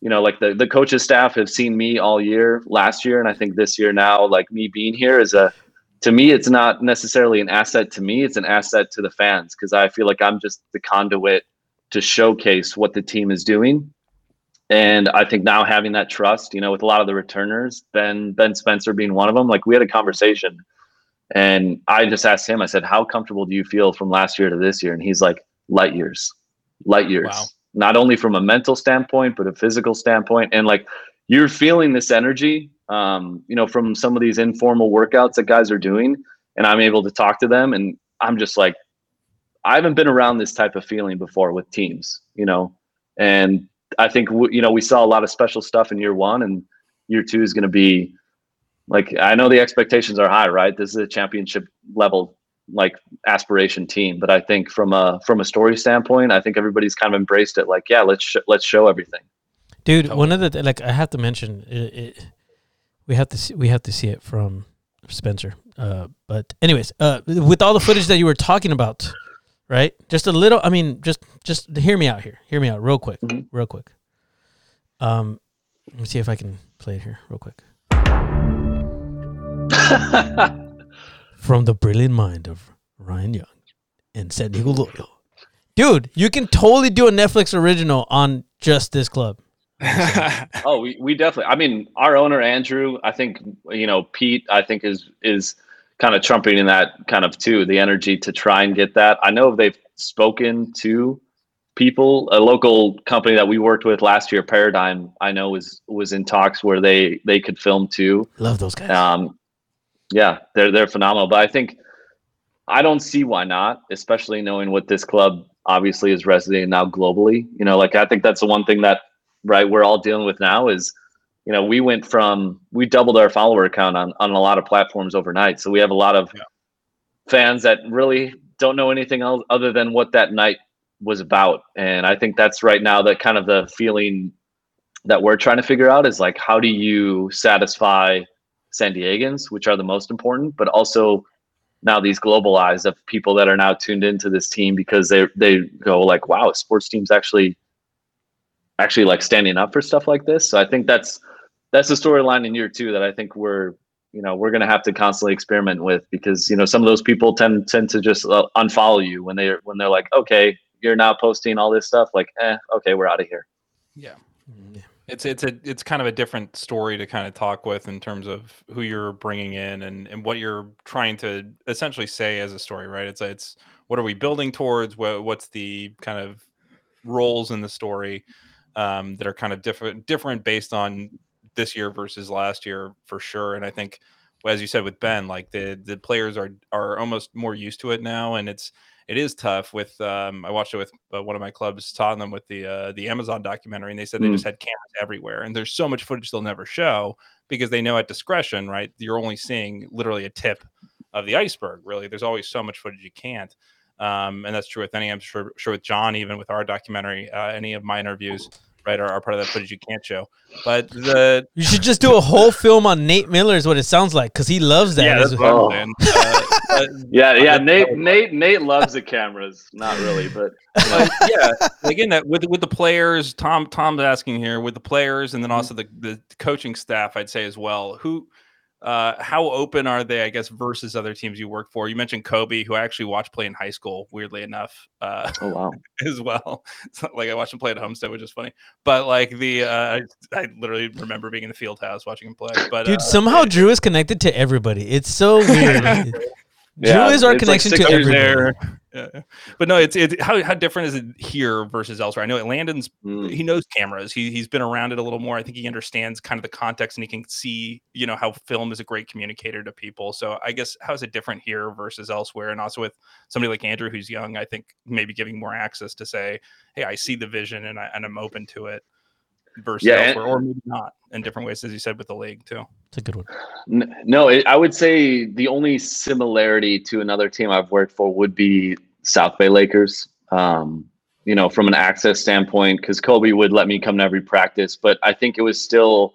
you know, like the, the coaches staff have seen me all year last year. And I think this year now, like me being here is a, to me, it's not necessarily an asset to me. It's an asset to the fans. Cause I feel like I'm just the conduit to showcase what the team is doing. And I think now having that trust, you know, with a lot of the returners, Ben, Ben Spencer being one of them, like we had a conversation and I just asked him, I said, How comfortable do you feel from last year to this year? And he's like, Light years, light years. Wow. Not only from a mental standpoint, but a physical standpoint. And like you're feeling this energy, um, you know, from some of these informal workouts that guys are doing. And I'm able to talk to them. And I'm just like, I haven't been around this type of feeling before with teams, you know. And I think, you know, we saw a lot of special stuff in year one, and year two is going to be like I know the expectations are high, right? This is a championship level like aspiration team, but I think from a from a story standpoint, I think everybody's kind of embraced it. Like, yeah, let's sh- let's show everything. Dude, one of the like I have to mention it, it, we have to see, we have to see it from Spencer. Uh, but anyways, uh, with all the footage that you were talking about, right? Just a little. I mean, just just hear me out here. Hear me out, real quick, mm-hmm. real quick. Um, let me see if I can play it here, real quick. [LAUGHS] From the brilliant mind of Ryan Young and San Diego Loyal. Dude, you can totally do a Netflix original on just this club. [LAUGHS] oh, we, we definitely. I mean, our owner Andrew, I think you know Pete. I think is is kind of trumpeting that kind of too the energy to try and get that. I know they've spoken to people. A local company that we worked with last year, Paradigm, I know was was in talks where they they could film too. Love those guys. Um, yeah, they're they're phenomenal. But I think I don't see why not, especially knowing what this club obviously is resonating now globally. You know, like I think that's the one thing that right we're all dealing with now is you know we went from we doubled our follower count on on a lot of platforms overnight so we have a lot of Yeah. fans that really don't know anything else other than what that night was about and i think that's right now that kind of the feeling that we're trying to figure out is like how do you satisfy san diegans which are the most important but also now these global eyes of people that are now tuned into this team because they they go like wow a sports team's actually actually like standing up for stuff like this so i think that's that's the storyline in year two that i think we're you know we're going to have to constantly experiment with because you know some of those people tend tend to just uh, unfollow you when they're when they're like okay you're now posting all this stuff like eh okay we're out of here Yeah. Yeah. It's it's a it's kind of a different story to kind of talk with in terms of who you're bringing in and and what you're trying to essentially say as a story, right? It's it's what are we building towards? What what's the kind of roles in the story um, that are kind of different different based on this year versus last year for sure. And I think as you said with Ben, like the the players are are almost more used to it now, and it's it is tough with um, I watched it with uh, one of my clubs, Tottenham, with the uh, the Amazon documentary, and they said they Mm. just had cameras everywhere, and there's so much footage they'll never show because they know at discretion, right? You're only seeing literally a tip of the iceberg. Really, there's always so much footage you can't, um, and that's true with any. I'm sure sure with John, even with our documentary, uh, any of my interviews, right, are, are part of that footage you can't show. But the You should just do a whole film on Nate Miller, is what it sounds like, because he loves that. yeah, that's As- what. I'm saying. But- [LAUGHS] yeah yeah nate nate nate loves the cameras not really but but yeah, again, that with with the players, Tom Tom's asking here with the players, and then also the the coaching staff, I'd say as well. Who, uh, how open are they? I guess versus other teams you work for. You mentioned Coby, who I actually watched play in high school. Weirdly enough, uh, oh wow [LAUGHS] as well. So, like I watched him play at Homestead, which is funny. But like the, uh, I, I literally remember being in the field house watching him play. But Dude, uh, somehow Drew is connected to everybody. It's so weird. [LAUGHS] Yeah, Drew is our it's like connection to years everybody. there. Yeah. But no, it's it. How how different is it here versus elsewhere? I know Landon's Mm. he knows cameras. He he's been around it a little more. I think he understands kind of the context and he can see, you know, how film is a great communicator to people. So I guess how is it different here versus elsewhere? And also with somebody like Andrew who's young, I think maybe giving more access to say, hey, I see the vision and I and I'm open to it versus Yeah, and- or maybe not in different ways, as you said with the league too. It's a good one. No, it, I would say the only similarity to another team I've worked for would be South Bay Lakers. Um, you know, from an access standpoint, because Coby would let me come to every practice, but I think it was still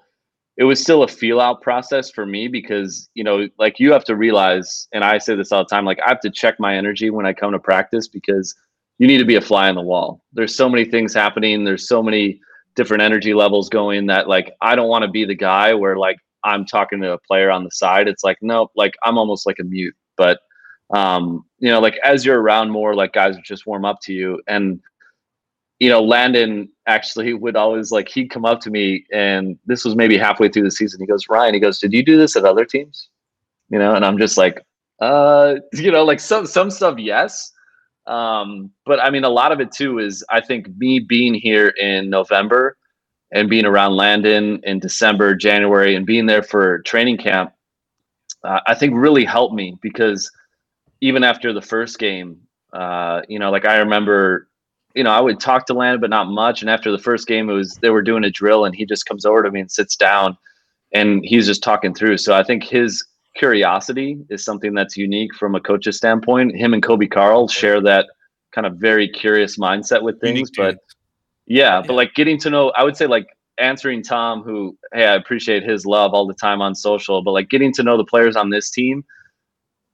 it was still a feel out process for me because you know, like you have to realize, and I say this all the time, like I have to check my energy when I come to practice because you need to be a fly on the wall. There's so many things happening. There's so many different energy levels going that like I don't want to be the guy where like I'm talking to a player on the side. It's like, nope, like I'm almost like a mute. But um, you know, like as you're around more, like guys just warm up to you. And you know, Landon actually would always like he'd come up to me and this was maybe halfway through the season. He goes, Ryan, he goes, Did you do this at other teams? You know, and I'm just like, uh, [LAUGHS] you know, like some some stuff, yes. Um, but I mean a lot of it too is I think me being here in November and being around Landon in December, January, and being there for training camp, uh, I think really helped me because even after the first game, uh, you know, like I remember, you know, I would talk to Landon, but not much. And after the first game, it was they were doing a drill, and he just comes over to me and sits down, and he's just talking through. So I think his curiosity is something that's unique from a coach's standpoint. Him and Coby Karl share that kind of very curious mindset with things, Unique but yeah, Yeah. but like getting to know, I would say like answering Tom, who, hey, I appreciate his love all the time on social, but like getting to know the players on this team,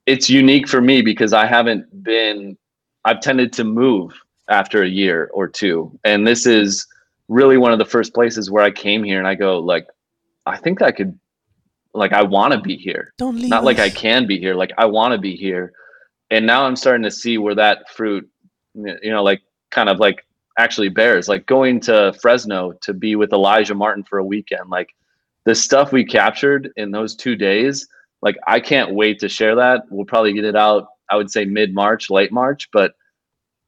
it's unique for me because I haven't been, I've tended to move after a year or two. And this is really one of the first places where I came here and I go, like, I think I could, like, I want to be here Don't leave. not like I can be here, like I want to be here. And now I'm starting to see where that fruit, you know, like kind of like actually bears. Like going to Fresno to be with Elijah Martin for a weekend, like the stuff we captured in those two days. Like I can't wait to share that. We'll probably get it out. I would say mid March, late March, but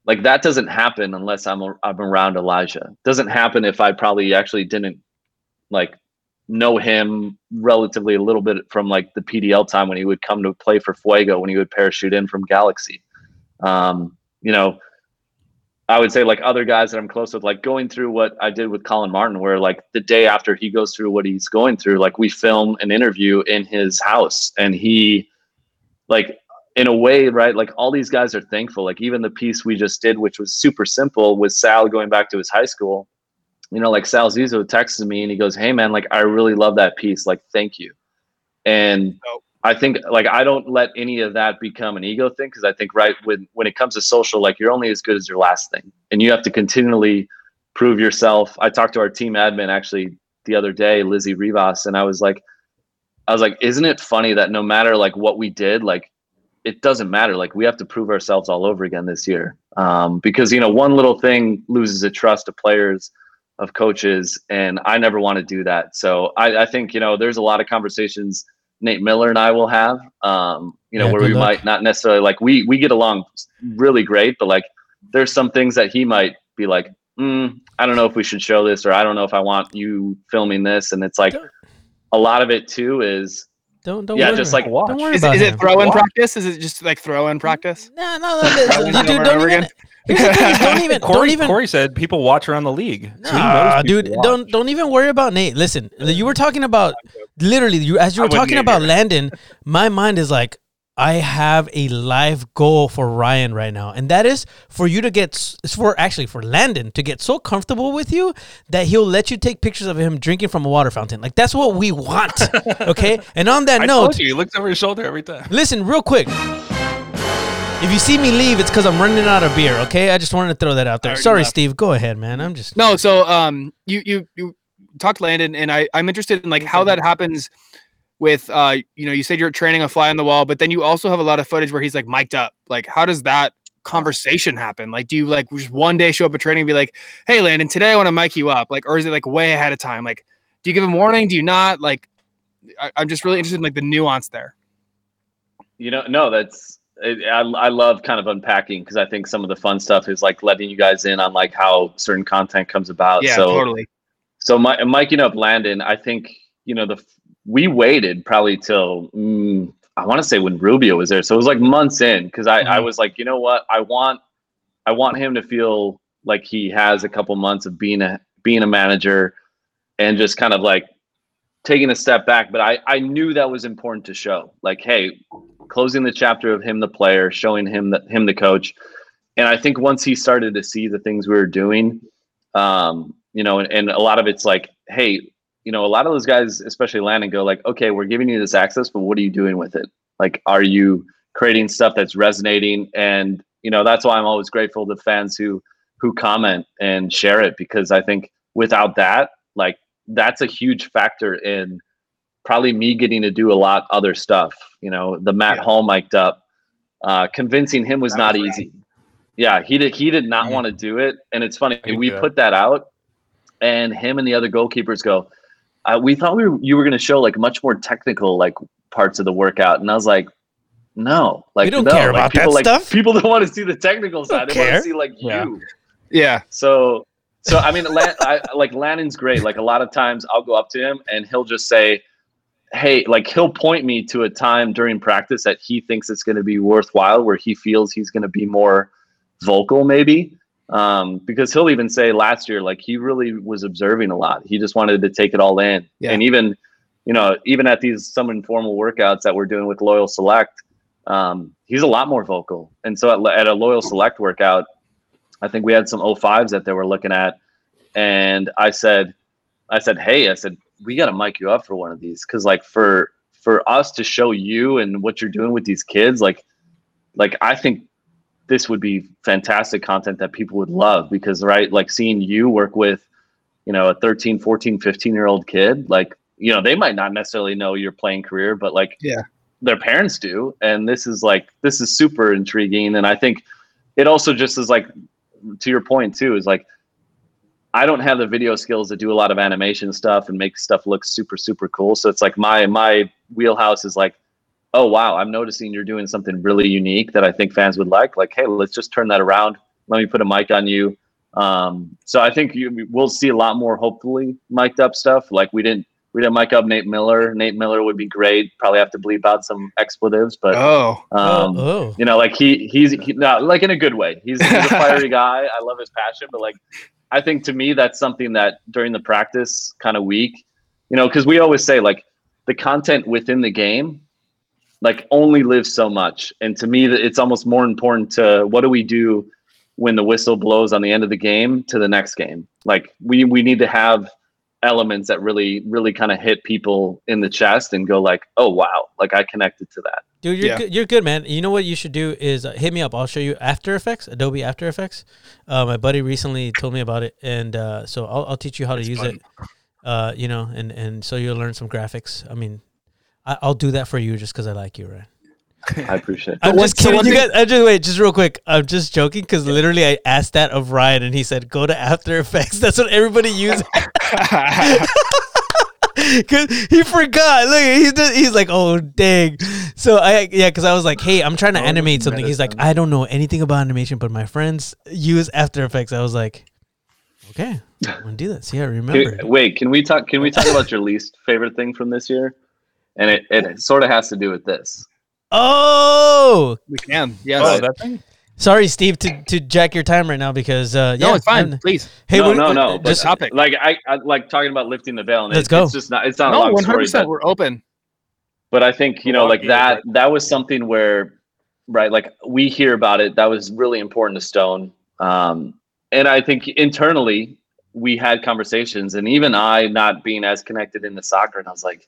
like that doesn't happen unless I'm I'm around Elijah. Doesn't happen if I probably actually didn't like know him relatively a little bit from like the PDL time when he would come to play for Fuego when he would parachute in from Galaxy. Um, you know, I would say like other guys that I'm close with, like going through what I did with Collin Martin, where like the day after he goes through what he's going through, like we film an interview in his house and he like in a way, right? Like all these guys are thankful. Like even the piece we just did, which was super simple, with Sal going back to his high school. You know, like Sal Zizzo texts me and he goes, "Hey man, like I really love that piece. Like thank you." And oh. I think like I don't let any of that become an ego thing because I think right when when it comes to social, like you're only as good as your last thing, and you have to continually prove yourself. I talked to our team admin actually the other day, Lizzie Rivas, and I was like, I was like, isn't it funny that no matter like what we did, like it doesn't matter. Like we have to prove ourselves all over again this year. Um, because you know, one little thing loses the trust of players, of coaches, and I never want to do that. So I, I, think you know, there's a lot of conversations Nate Miller and I will have. Um, you know, yeah, where we luck. might not necessarily like we we get along really great, but like there's some things that he might be like, mm, I don't know if we should show this, or I don't know if I want you filming this, and it's like a lot of it too is don't don't yeah, worry. just like watch. Don't worry is, about it, is it throw in practice? Is it just like throw in practice? No, no, no, no dude, don't even. Don't [LAUGHS] even. Corey, don't even. Corey said people watch around the league. So nah, dude, watch. don't don't even worry about Nate. Listen, you were talking about literally you as you were talking about Landon. My mind is like, I have a live goal for Ryan right now, and that is for you to get it's for actually for Landon to get so comfortable with you that he'll let you take pictures of him drinking from a water fountain. Like that's what we want. [LAUGHS] Okay. And on that I note, told you, he looks over his shoulder every time. Listen, real quick. If you see me leave, it's because I'm running out of beer. Okay, I just wanted to throw that out there. Sorry, left. Steve. Go ahead, man. I'm just no. So, um, you you you talked Landon, and I I'm interested in like how that happens with uh you know you said you're training a fly on the wall but then you also have a lot of footage where he's like mic'd up like how does that conversation happen like do you like just one day show up at training and be like hey landon today i want to mic you up like or is it like way ahead of time like do you give him warning do you not like I, am just really interested in like the nuance there you know no that's I, I love kind of unpacking because i think some of the fun stuff is like letting you guys in on like how certain content comes about yeah so totally so my miking up landon i think you know the we waited probably till mm, I want to say when Rubio was there. So it was like months in because I, mm-hmm. I was like, you know what, I want I want him to feel like he has a couple months of being a being a manager and just kind of like taking a step back. But I I knew that was important to show. Like, hey, closing the chapter of him the player, showing him that him the coach. And I think once he started to see the things we were doing, um, you know, and, and a lot of it's like, hey, you know, a lot of those guys, especially Landon, go like, okay, we're giving you this access, but what are you doing with it? Like, are you creating stuff that's resonating? And you know, that's why I'm always grateful to fans who who comment and share it because I think without that, like, that's a huge factor in probably me getting to do a lot other stuff. You know, the Matt yeah. Hall mic'd up, uh, convincing him was that not was easy. Right. Yeah, he did. He did not yeah. want to do it, and it's funny. We put that out, and him and the other goalkeepers go, uh, we thought we were, you were going to show like much more technical like parts of the workout, and I was like, no, like we don't no. care like, about people, that like, stuff. People don't want to see the technical side; they want to see like yeah. you. Yeah. So, so I mean, Lan- I, like Landon's great. Like a lot of times, I'll go up to him and he'll just say, "Hey," like he'll point me to a time during practice that he thinks it's going to be worthwhile, where he feels he's going to be more vocal, maybe um, because he'll even say last year, like he really was observing a lot. He just wanted to take it all in. Yeah. And even, you know, even at these some informal workouts that we're doing with Loyal Select, um, he's a lot more vocal. And so at, at a Loyal Select workout, I think we had some 05s that they were looking at. And I said, I said, hey, I said, we got to mic you up for one of these. Cause like for, for us to show you and what you're doing with these kids, like, like I think this would be fantastic content that people would love because right like seeing you work with you know a 13 14 15 year old kid like you know they might not necessarily know your playing career but like yeah their parents do and this is like this is super intriguing and i think it also just is like to your point too is like i don't have the video skills to do a lot of animation stuff and make stuff look super super cool so it's like my my wheelhouse is like oh wow i'm noticing you're doing something really unique that i think fans would like like hey let's just turn that around let me put a mic on you. Um, so I think you, we'll see a lot more, hopefully, mic'd up stuff. Like we didn't we didn't mic up Nate Miller. Nate Miller would be great. Probably have to bleep out some expletives, but Oh, um, oh, you know, like he he's he, no, like in a good way. He's, he's a fiery [LAUGHS] guy. I love his passion, but like I think to me that's something that during the practice kind of week, you know, because we always say like the content within the game, like only lives so much, and to me, it's almost more important to what do we do when the whistle blows on the end of the game to the next game. Like we we need to have elements that really really kind of hit people in the chest and go like, oh wow, like I connected to that. Dude, you're Yeah. good, you're good, man. You know what you should do is uh, hit me up. I'll show you After Effects, Adobe After Effects. Uh, my buddy recently told me about it, and uh, so I'll, I'll teach you how to use fun. it. Uh, you know, and and so you'll learn some graphics. I mean, I, I'll do that for you just because I like you, right? I appreciate. it. I'm just kidding. one You guys, I just wait, just real quick. I'm just joking because literally I asked that of Ryan, and he said, "Go to After Effects." [LAUGHS] That's what everybody uses. [LAUGHS] [LAUGHS] Cause he forgot. Look, he's just, he's like, oh dang. So I yeah, because I was like, hey, I'm trying to Oh, animate something. He's like. I don't know anything about animation, but my friends use After Effects. I was like, okay, I'm gonna do this. Yeah, remember. Can- wait, can we talk? Can we talk about your least favorite thing from this year? And it, it sort of has to do with this. Oh, we can. Yes. Oh, that thing. sorry, Steve, to, to jack your time right now because uh, yeah, no, it's fine. I'm- Please. Hey, no, we're- no, no. just but, topic. Like I, I like talking about lifting the veil. And Let's it- go. It's just not. It's not a No, long one hundred story. percent. But, We're open. but I think you know, like that. That was something where, right? Like we hear about it. That was really important to Stone. Um, and I think internally we had conversations, and even I, not being as connected into soccer, and I was like,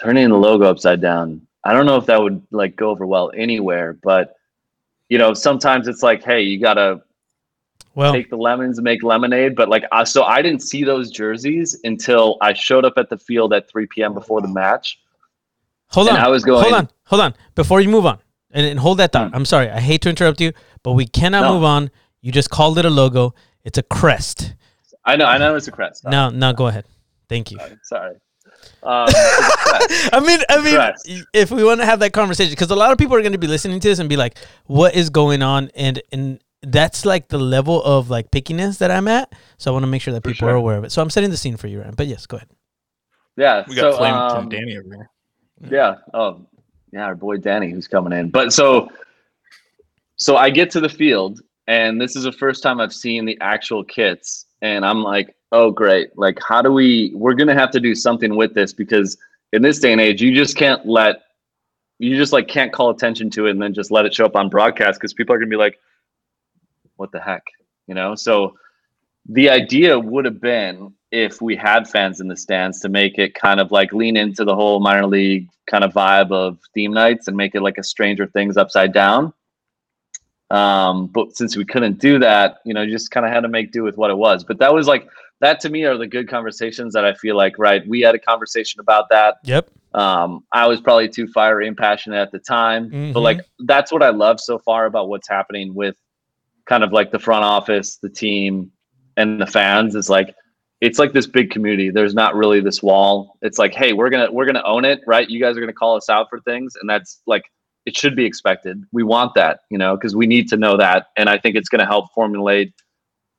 turning the logo upside down. I don't know if that would like go over well anywhere, but you know, sometimes it's like, hey, you gotta well, take the lemons and make lemonade. But like, uh, so I didn't see those jerseys until I showed up at the field at 3 p.m. before the match. hold on. I was going- hold on, hold on. Before you move on, and, and hold that thought. Hmm. I'm sorry. I hate to interrupt you, but we cannot No. move on. You just called it a logo. It's a crest. I know, I know it's a crest. No, no, go ahead. Thank you. Sorry. sorry. Um, it's a crest. I mean, I mean, Crest. if we want to have that conversation, because a lot of people are going to be listening to this and be like, "What is going on?" and and that's like the level of like pickiness that I'm at. So I want to make sure that For people are aware of it. So I'm setting the scene for you, Ryan. But yes, go ahead. yeah. We got so, flame um, from Danny over there. Yeah. Oh, yeah. Our boy Danny, who's coming in. But so, so I get to the field, and this is the first time I've seen the actual kits, and I'm like, oh, great. Like, how do we? We're gonna have to do something with this because in this day and age, you just can't let, you just like can't call attention to it and then just let it show up on broadcast because people are gonna be like, what the heck, you know? So the idea would have been if we had fans in the stands to make it kind of like lean into the whole minor league kind of vibe of theme nights and make it like a Stranger Things upside down. Um, but since we couldn't do that, you know, you just kind of had to make do with what it was. But that was like that to me are the good conversations that I feel like right. We had a conversation about that. Yep. Um, I was probably too fiery and passionate at the time, Mhm. but like that's what I love so far about what's happening with kind of like the front office, the team, and the fans is like it's like this big community. There's not really this wall. It's like, hey, we're gonna we're gonna own it, right? You guys are gonna call us out for things, and that's like it should be expected. We want that, you know, because we need to know that, and I think it's gonna help formulate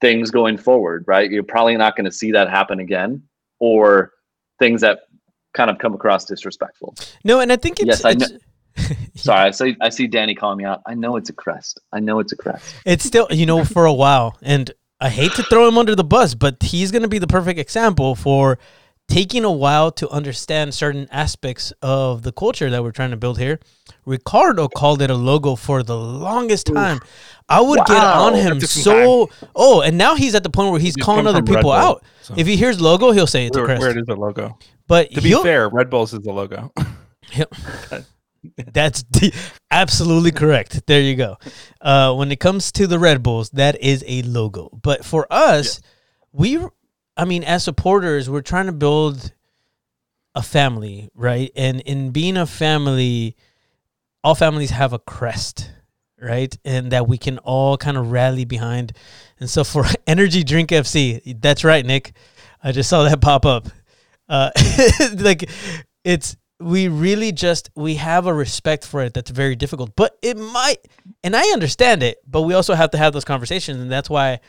things going forward, right? You're probably not gonna see that happen again, or things that kind of come across disrespectful. No, and I think it's Yes, I it's, [LAUGHS] Sorry, I see I see Danny calling me out. I know it's a crest. I know it's a crest. it's still you know for a while, and I hate to throw him under the bus, but he's going to be the perfect example for taking a while to understand certain aspects of the culture that we're trying to build here. Ricardo called it a logo for the longest time. I would get on him That took some so. Oh, and now he's at the point where he's Just calling other people Bull, out. so- If he hears logo, he'll say it's a Where, crest. where it is a logo. But To be fair, Red Bulls is the logo. Yep. [LAUGHS] That's d- absolutely correct. There you go. Uh, when it comes to the Red Bulls, that is a logo. But for us, we, I mean, as supporters, we're trying to build a family, right? And in being a family, all families have a crest, right? And that we can all kind of rally behind. And so for [LAUGHS] Energy Drink FC, that's right, Nick. I just saw that [LAUGHS] pop up. Uh, [LAUGHS] like it's we really just we have a respect for it that's very difficult but it might and i understand it but we also have to have those conversations and that's why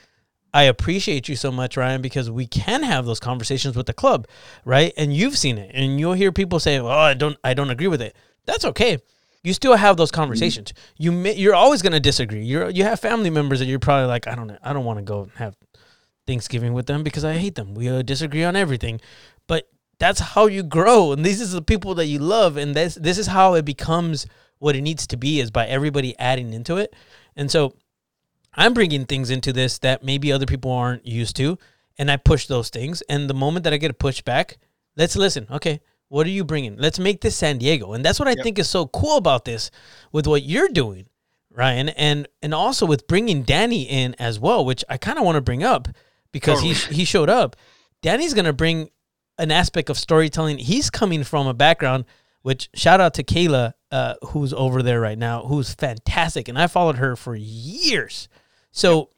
i appreciate you so much ryan because we can have those conversations with the club right? And you've seen it and you'll hear people say oh i don't i don't agree with it. That's okay. You still have those conversations. You may, you're always going to disagree. You're you have family members that you're probably like i don't i don't want to go have thanksgiving with them because i hate them. We uh, disagree on everything. But that's how you grow and these are the people that you love and this this is how it becomes what it needs to be is by everybody adding into it. And so i'm bringing things into this that maybe other people aren't used to and i push those things and the moment that i get a pushback let's listen okay what are you bringing let's make this san diego and that's what i Yep. think is so cool about this with what you're doing ryan and and also with bringing danny in as well which i kind of want to bring up because he he showed up danny's gonna bring an aspect of storytelling. He's coming from a background, which shout out to Kayla, uh, who's over there right now, who's fantastic, and I followed her for years. So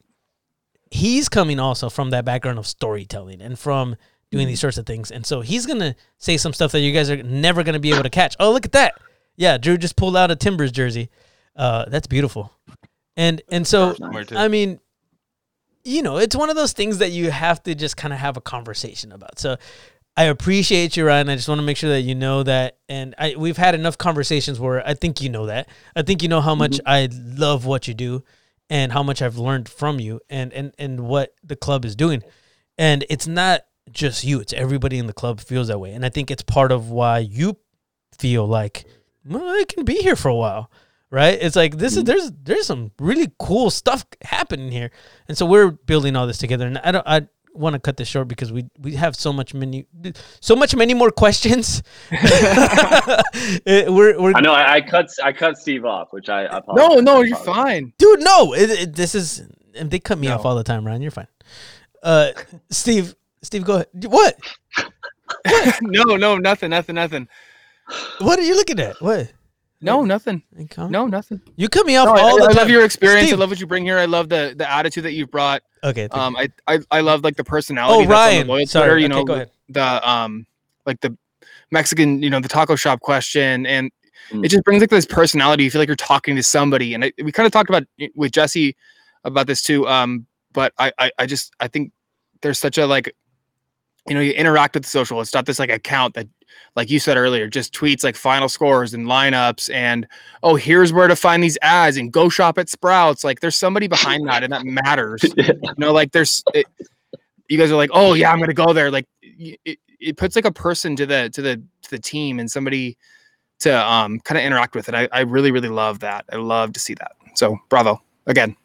he's coming also from that background of storytelling and from doing these sorts of things, and so he's gonna say some stuff that you guys are never gonna be able to catch. Oh, look at that! Yeah, Drew just pulled out a Timbers jersey. Uh, that's beautiful, and and so I mean, you know, it's one of those things that you have to just kind of have a conversation about. So I appreciate you, Ryan. I just want to make sure that you know that. And I, we've had enough conversations where I think you know that. I think you know how much I love what you do and how much I've learned from you and, and, and what the club is doing. And it's not just you, it's everybody in the club feels that way. And I think it's part of why you feel like, well, I can be here for a while. Right? It's like this is mm. there's there's some really cool stuff happening here. And so we're building all this together. And I don't I want to cut this short because we we have so much many so much many more questions. [LAUGHS] We're we're I know I, I cut I cut Steve off, which I, I No, apologize. no, I you're fine. dude, no, it, it- this is and they cut me No. off all the time, Ryan. You're fine. Uh, Steve, Steve, go ahead. What? [LAUGHS] no, no, nothing, nothing, nothing. What are you looking at? What? No, nothing. No, nothing. you cut me off No, I, all the I time. love your experience. Steve. I love what you bring here. I love the the attitude that you've brought. okay. thank Um, I, I I love like the personality. Oh, that's on the Ryan. Sorry. Twitter, you Okay, know, go ahead. the um, like the Mexican, you know, the taco shop question, and Mm. it just brings like this personality. You feel like you're talking to somebody, and I, we kind of talked about with Jesse about this too. Um, but I, I I just I think there's such a like, you know, you interact with the social. It's not this like account that, like you said earlier, just tweets like final scores and lineups and oh here's where to find these ads and go shop at Sprouts. Like there's somebody behind that, and that matters [LAUGHS] you know like there's it, you guys are like oh yeah i'm gonna go there like it, it puts like a person to the to the to the team and somebody to um kind of interact with it I, I really really love that i love to see that so bravo again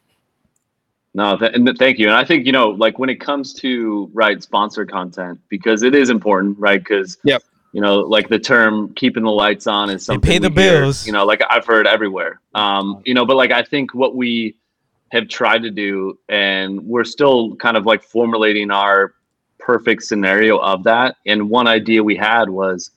No, th- and th- thank you. And I think you know, like when it comes to right sponsor content, because it is important, right? Because Yep. You know, like the term "keeping the lights on" is They something pay the we hear, bills. you know, like I've heard everywhere. Um, you know, but like I think what we have tried to do, and we're still kind of like formulating our perfect scenario of that. And one idea we had was,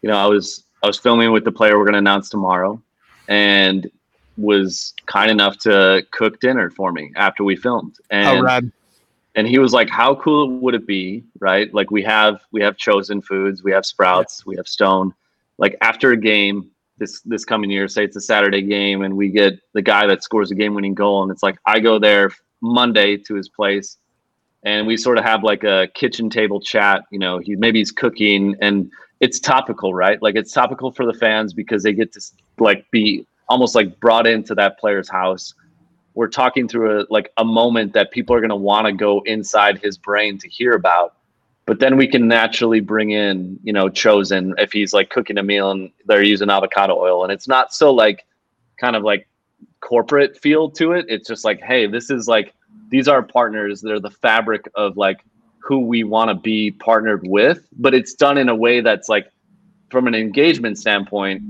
you know, I was I was filming with the player we're going to announce tomorrow, and was kind enough to cook dinner for me after we filmed. And oh rad and he was like how cool would it be right? Like we have we have chosen foods we have sprouts we have stone. Like after a game this this coming year say it's a saturday game and we get the guy that scores a game winning goal and it's like i go there monday to his place and we sort of have like a kitchen table chat you know he maybe he's cooking and it's topical right? Like it's topical for the fans because they get to like be almost like brought into that player's house we're talking through a like a moment that people are going to want to go inside his brain to hear about but then we can naturally bring in you know chosen if he's like cooking a meal and they're using avocado oil and it's not so like kind of like corporate feel to it. It's just like hey this is like these are partners. They're the fabric of like who we want to be partnered with but it's done in a way that's like from an engagement standpoint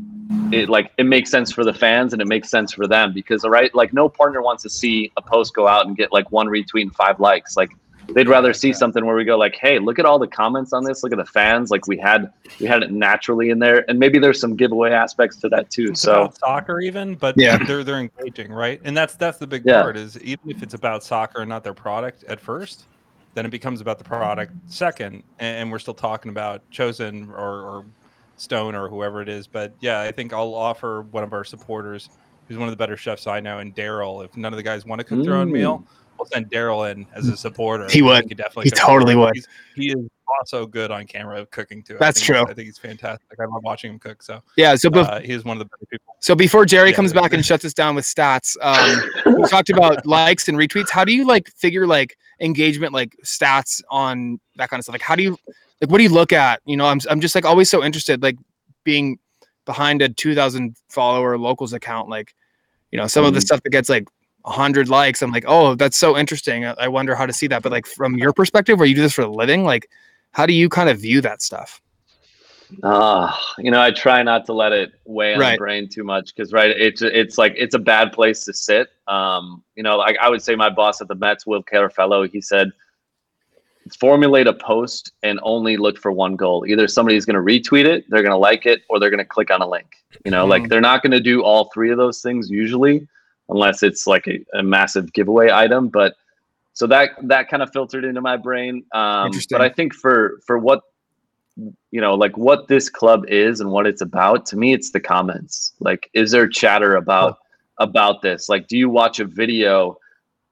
it like it makes sense for the fans and it makes sense for them because right like no partner wants to see a post go out and get like one retweet and five likes. Like they'd rather see something where we go like hey look at all the comments on this. Look at the fans. Like we had we had it naturally in there. And maybe there's some giveaway aspects to that too. It's so about soccer even, but Yeah. they're they're engaging, right? And that's that's the big Yeah. part is even if it's about soccer and not their product at first, then it becomes about the product second, and, and we're still talking about chosen or, or Stone or whoever it is. But yeah, I think I'll offer one of our supporters, who's one of the better chefs I know, and Daryl. If none of the guys want to cook their own meal, we'll send Daryl in as a supporter. He would. could definitely. He totally would. He's, he is also good on camera cooking too. I That's think he's- true. I think he's fantastic. I love watching him cook. So Yeah. So, bef- uh, he is one of the better people. so before Jerry yeah, comes back and shuts us down with stats, um, we talked about [LAUGHS] likes and retweets. How do you like figure like engagement, like stats on that kind of stuff? Like, how do you like what do you look at? You know, I'm I'm just like always so interested, like being behind a 2,000 follower locals account. Like, you know, some of the Mhm. stuff that gets like 100 likes, I'm like, oh, that's so interesting. I wonder how to see that. But like from your perspective, where you do this for a living, like, how do you kind of view that stuff? Ah, you know, I try not to let it weigh on Right. the brain too much because, right, it's it's like it's a bad place to sit. Um, you know, like I would say, my boss at the Mets, Will Carafello, he said, formulate a post and only look for one goal. Either somebody's going to retweet it, they're going to like it, or they're going to click on a link. You know, like Mhm. they're not going to do all three of those things usually, unless it's like a, a massive giveaway item. But so that that kind of filtered into my brain. Um, but I think for for what you know, like what this club is and what it's about, to me, it's the comments. Like, is there chatter about about this? Like, do you watch a video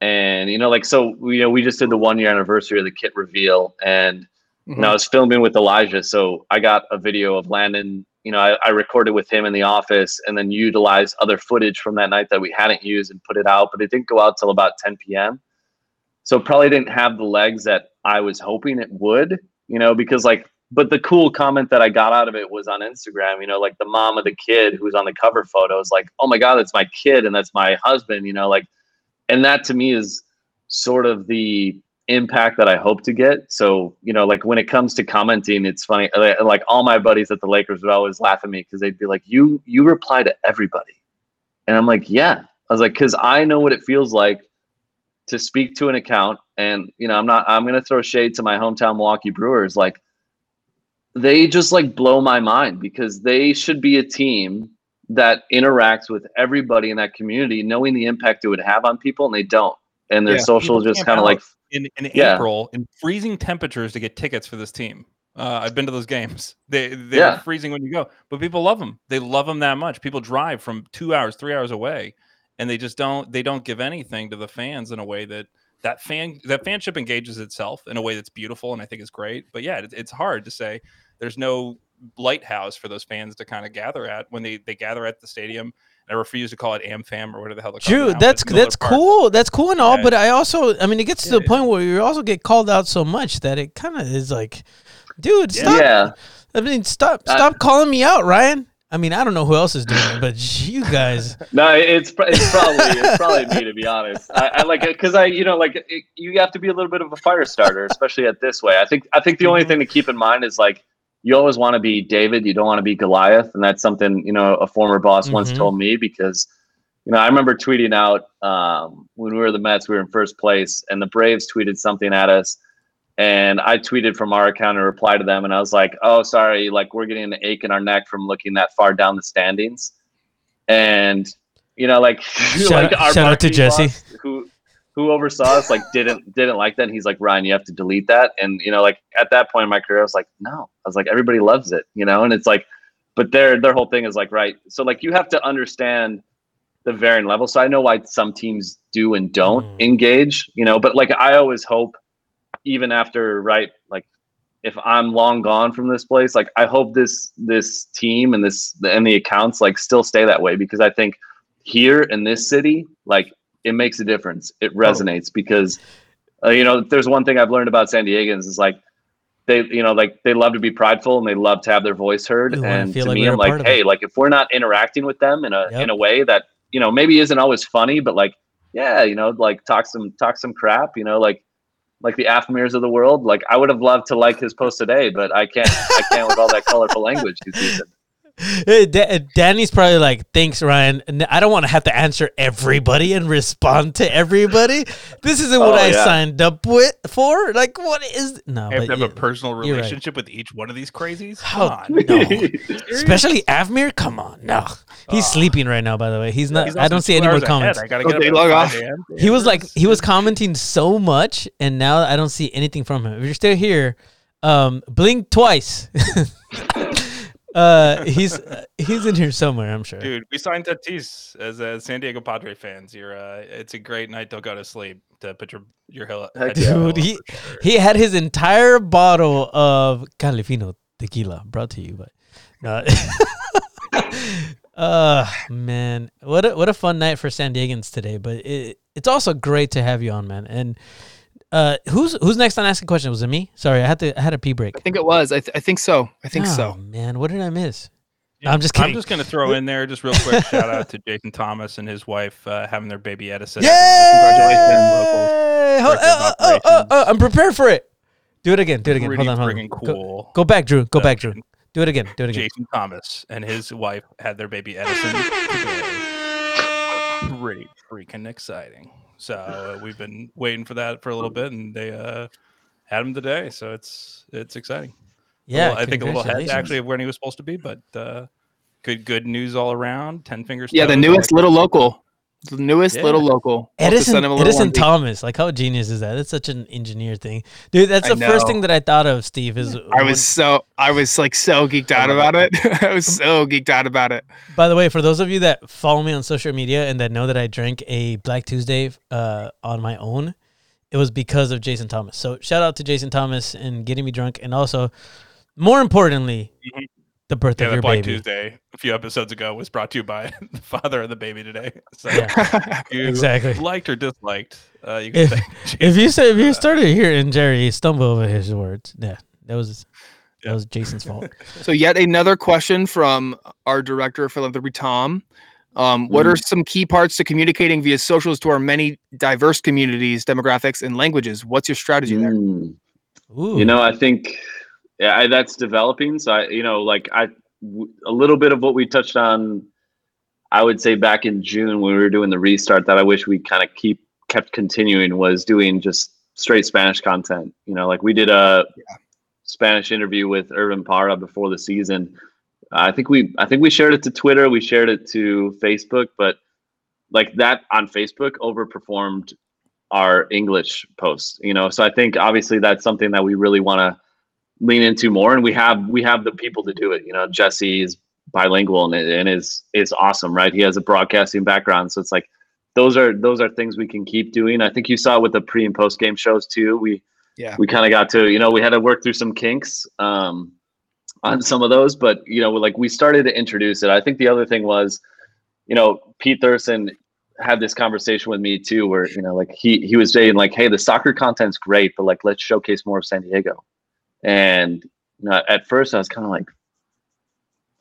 and you know, like, so you know, we just did the one year anniversary of the kit reveal, and you know, mm-hmm. I was filming with Elijah, so I got a video of Landon. You know, I, I recorded with him in the office, and then utilized other footage from that night that we hadn't used and put it out, but it didn't go out till about 10 p.m. So probably didn't have the legs that I was hoping it would. You know, because like but the cool comment that I got out of it was on Instagram, you know, like the mom of the kid who's on the cover photo is like, oh my God, that's my kid and that's my husband, you know, like, and that to me is sort of the impact that I hope to get. So, you know, like when it comes to commenting, it's funny. Like all my buddies at the Lakers would always laugh at me because they'd be like, you, you reply to everybody. And I'm like, yeah. I was like, cause I know what it feels like to speak to an account. And, you know, I'm not, I'm to throw shade to my hometown Milwaukee Brewers. Like, they just like blow my mind because they should be a team that interacts with everybody in that community, knowing the impact it would have on people, and they don't. And their Yeah. social People just kind of like, in, in Yeah. April in freezing temperatures to get tickets for this team. Uh, I've been to those games. [LAUGHS] They they're Yeah. freezing when you go, but people love them. They love them that much. People drive from two hours, three hours away, and they just don't. They don't give anything to the fans in a way that that fan that fanship engages itself in a way that's beautiful and I think is great. But yeah, it, it's hard to say. There's no lighthouse for those fans to kind of gather at when they they gather at the stadium. I refuse to call it AmFam or whatever the hell they're called. Drew, that's that's Park. cool. That's cool and all, Yeah. but I also, I mean, it gets to Yeah, the point where you also get called out so much that it kind of is like, dude, stop. yeah, I mean, stop, I- stop calling me out, Ryan. I mean, I don't know who else is doing it, but you [LAUGHS] guys. no, it's it's probably it's probably me to be honest. I, I like it because I you know like it, you have to be a little bit of a fire starter, especially at this way. I think I think the only mm-hmm. thing to keep in mind is like you always want to be David, you don't want to be Goliath, and that's something you know a former boss once Mhm. told me because you know I remember tweeting out um, when we were the Mets, we were in first place, and the Braves tweeted something at us. And I tweeted from our account and replied to them, and I was like, "Oh, sorry, like we're getting an ache in our neck from looking that far down the standings." And you know, like, [LAUGHS] Shout like out- shout out to Jesse. who who oversaw us, like didn't didn't like that. And he's like, "Ryan, you have to delete that." And you know, like at that point in my career, I was like, "No," I was like, "Everybody loves it," you know. And it's like, but their their whole thing is like, right. So like, you have to understand the varying levels. So I know why some teams do and don't Mm. engage, you know. But like, I always hope, even after right, like if I'm long gone from this place, like I hope this this team and this and the accounts like still stay that way because I think here in this city, like it makes a difference. It resonates because uh, you know there's one thing I've learned about San Diegans is like they you know like they love to be prideful and they love to have their voice heard. Wanna and to like me, I'm like, hey, it. like if we're not interacting with them in a Yep. in a way that you know maybe isn't always funny, but like yeah, you know, like talk some talk some crap, you know, like like the Afmirs of the world. Like I would have loved to like his post today, but I can't. I can't with all that colorful [LAUGHS] language he's using. Hey, Danny's probably like, "Thanks, Ryan." I don't want to have to answer everybody and respond to everybody. This isn't what Oh, I yeah. signed up with for. Like, what is no? I have but to have yeah. a personal you're right. relationship with each one of these crazies. How- Come on. no. [LAUGHS] Especially Avmir. Come on, no. He's Oh. sleeping right now. By the way, he's not. He's I don't see any more hours ahead. comments. I gotta Oh, get up log off. He was like he was commenting so much, and now I don't see anything from him. If you're still here, um, blink twice. [LAUGHS] Uh, he's uh, he's in here somewhere, I'm sure. Dude, we signed Tatis as a San Diego Padre fans. You're uh, it's a great night to go to sleep to put your your hill. Heck head to yeah. Dude, he sure. he had his entire bottle of Califino tequila brought to you, but no. uh [LAUGHS] man, what a what a fun night for San Diegans today. But it, it's also great to have you on, man. And uh, who's who's next on asking questions? Was it me? Sorry, I had to I had a pee break. I think it was. I, th- I think so. I think Oh, so. Man, what did I miss? Yeah, I'm just I'm just gonna throw in there just real quick. shout out to Jason Thomas and his wife uh, having their baby Edison. Yay! Congratulations, Hold- oh, oh, oh, oh, I'm prepared for it. Do it again. Do it again. Pretty hold on, hold on. friggin' Go- cool. Go, back, Drew. Go back, Drew. Do it again. Do it again. Jason Thomas and his wife had their baby Edison today. Pretty freaking exciting. So uh, we've been waiting for that for a little bit, and they uh, had him today. So it's it's exciting. Yeah, Little- I think a little ahead congratulations. actually of when he was supposed to be, but uh, good good news all around. Ten fingers. Yeah, the toes, I newest like little local. The newest Yeah. little local. We'll to Edison, send little Edison onesie. Thomas. Like, how genius is that? That's such an engineer thing, dude. That's the first thing that I thought of. Steve is. I was so I was like so geeked out about it. [LAUGHS] I was so geeked out about it. By the way, for those of you that follow me on social media and that know that I drank a Black Tuesday uh, on my own, it was because of Jason Thomas. So shout out to Jason Thomas and getting me drunk, and also, more importantly, Mhm. The birth Yeah, of the your Black baby. Tuesday a few episodes ago was brought to you by [LAUGHS] the father of the baby today. So Yeah. if [LAUGHS] you Exactly. liked or disliked, uh, you can If- thank [LAUGHS] If you say if you started hearing Jerry stumble over his words, yeah, that was that Yeah. was Jason's fault. so yet another question from our director of philanthropy, Tom. Um, what are some key parts to communicating via socials to our many diverse communities, demographics, and languages? What's your strategy there? Mm. Ooh, You know, I think yeah, I, that's developing. So I, you know, like I, w- a little bit of what we touched on, I would say back in June when we were doing the restart that I wish we kind of keep kept continuing was doing just straight Spanish content. You know, like we did a Spanish interview with Irvin Parra before the season. I think we, I think we shared it to Twitter, we shared it to Facebook, but like that on Facebook overperformed our English posts, you know. So I think obviously that's something that we really want to lean into more, and we have we have the people to do it. You know, Jesse is bilingual and, and is is awesome, right? He has a broadcasting background, so it's like those are those are things we can keep doing. I think you saw with the pre and post game shows too. We Yeah. we kind of got to you know we had to work through some kinks um, on some of those, but you know like we started to introduce it. I think the other thing was, you know, Pete Thurston had this conversation with me too, where you know, like he he was saying like, hey, the soccer content's great, but like let's showcase more of San Diego. And you know, at first I was kind of like,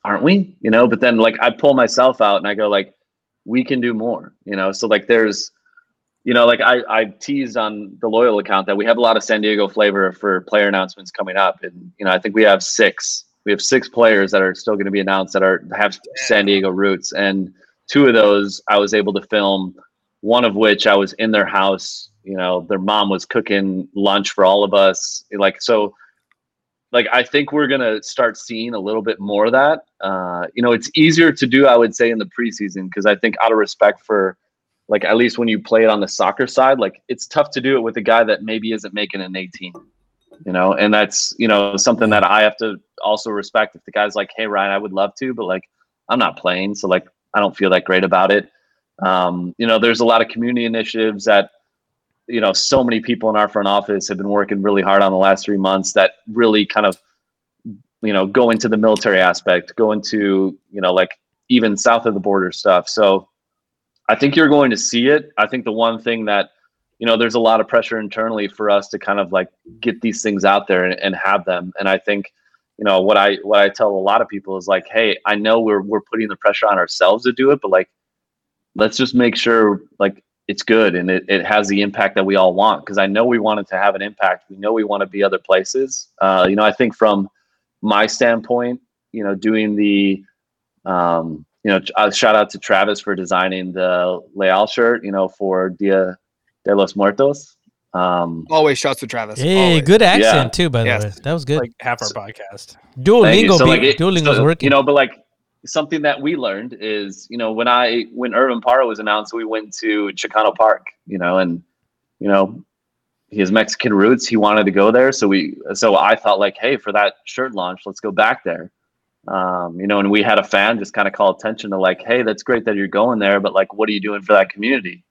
aren't we? You know, but then like I pull myself out and I go like, we can do more. You know, so like there's, you know, like I I teased on the loyal account that we have a lot of San Diego flavor for player announcements coming up, and you know I think we have six. We have six players that are still going to be announced that are have San Diego roots, and two of those I was able to film. One of which I was in their house. You know, their mom was cooking lunch for all of us. Like so, like I think we're gonna start seeing a little bit more of that. Uh, you know, it's easier to do, I would say, in the preseason because I think out of respect for, like at least when you play it on the soccer side, like it's tough to do it with a guy that maybe isn't making an 18. You know, and that's you know something that I have to also respect. If the guy's like, "Hey, Ryan, I would love to, but like I'm not playing, so like I don't feel that great about it." Um, you know, there's a lot of community initiatives that you know so many people in our front office have been working really hard on the last three months that really kind of you know go into the military aspect go into you know like even south of the border stuff. So i think you're going to see it. I think the one thing that you know there's a lot of pressure internally for us to kind of like get these things out there and, and have them. And i think you know what i what i tell a lot of people is like hey i know we're we're putting the pressure on ourselves to do it but like let's just make sure like it's good and it, it has the impact that we all want because i know we want it to have an impact we know we want to be other places uh, you know i think from my standpoint you know doing the um, you know uh, shout out to travis for designing the leal shirt you know for dia de los muertos um, Always shouts to Travis. Hey, always. good accent Yeah. too. By the Yes. way, that was good. like half our podcast. Thank you. Duolingo, So, like, it- Duolingo's so, working. You know, but like something that we learned is, you know, when I when Irvin Parra was announced, we went to Chicano Park, you know, and you know, his Mexican roots, he wanted to go there. So we so I thought like, hey, for that shirt launch, let's go back there. Um, you know, and we had a fan just kind of call attention to like, hey, that's great that you're going there, but like, what are you doing for that community?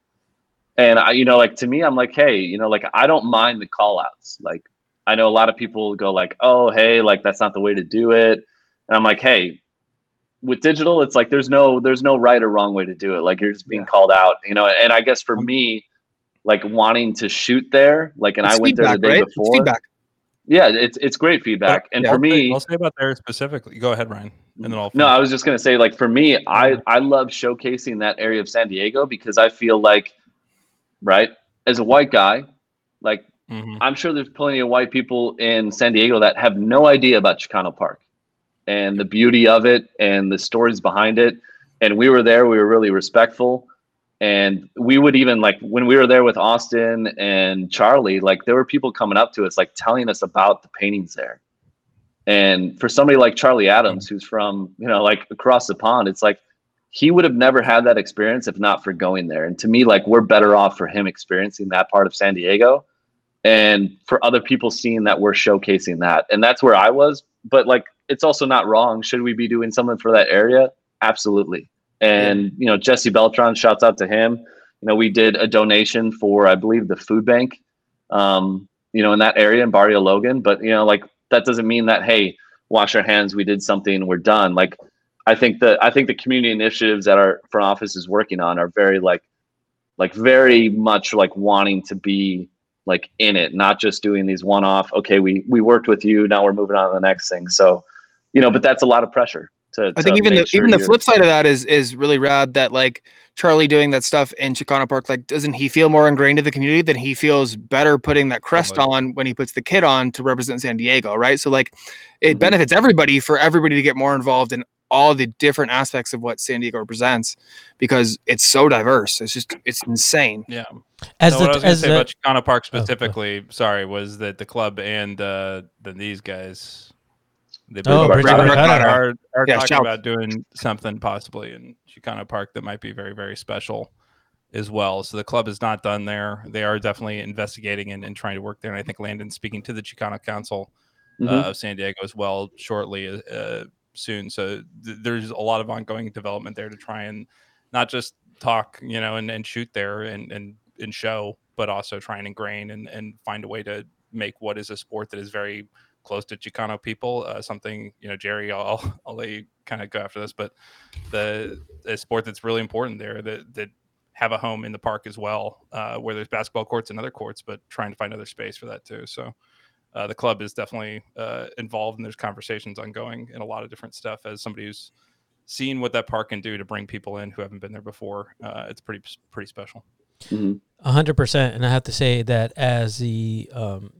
And I, you know, like to me, I'm like, hey, you know, like I don't mind the call outs. Like I know a lot of people go like, oh, hey, like that's not the way to do it. And I'm like, hey, with digital, it's like there's no there's no right or wrong way to do it. Like you're just being yeah. called out, you know. And I guess for me, like wanting to shoot there, like, and it's I went there the day right? before. It's feedback. Yeah, it's it's great feedback. And yeah, for me, I'll say about there specifically. Go ahead, Ryan, and then I'll. No, I was just gonna say, like for me, I I love showcasing that area of San Diego because I feel like, right, as a white guy, like mm-hmm. I'm sure there's plenty of white people in San Diego that have no idea about Chicano Park and the beauty of it and the stories behind it. And we were there, we were really respectful. And we would even like when we were there with Austin and Charlie, like there were people coming up to us, like telling us about the paintings there. And for somebody like Charlie Adams, who's from, you know, like across the pond, it's like he would have never had that experience if not for going there. And to me, like we're better off for him experiencing that part of San Diego and for other people seeing that we're showcasing that. And that's where I was. But like it's also not wrong. Should we be doing something for that area? Absolutely. And you know, Jesse Beltran, shouts out to him. You know, we did a donation for I believe the food bank, um, you know, in that area in Barrio Logan. But you know, like that doesn't mean that hey, wash our hands, we did something, we're done. Like I think that I think the community initiatives that our front office is working on are very like like very much like wanting to be like in it, not just doing these one off, okay, we we worked with you, now we're moving on to the next thing. So you know, but that's a lot of pressure. To, I think even the, sure even the flip side of that is is really rad that like Charlie doing that stuff in Chicano Park, like doesn't he feel more ingrained in the community than he feels better putting that crest oh, on when he puts the kit on to represent San Diego, right? So like it mm-hmm. benefits everybody for everybody to get more involved in all the different aspects of what San Diego represents because it's so diverse. It's just it's insane. Yeah. As so the, what I was going to say the, about Chicano Park oh, specifically, oh, sorry, was that the club and uh, then these guys they oh, are, are, are yeah, talking shout. about doing something possibly in Chicano Park that might be very, very special as well. So the club is not done there. They are definitely investigating and, and trying to work there. And I think Landon's speaking to the Chicano Council uh, mm-hmm. uh, of San Diego as well shortly uh, soon. So th- there's a lot of ongoing development there to try and not just talk, you know, and, and shoot there and, and, and show, but also try and ingrain and, and find a way to make what is a sport that is very close to Chicano people. Uh, something you know, Jerry, I'll I'll let you kind of go after this, but the, the sport that's really important there that that have a home in the park as well, uh, where there's basketball courts and other courts, but trying to find other space for that too. So. Uh, the club is definitely uh, involved and there's conversations ongoing and a lot of different stuff as somebody who's seen what that park can do to bring people in who haven't been there before uh, it's pretty pretty special mm-hmm. A 100% and i have to say that as the um,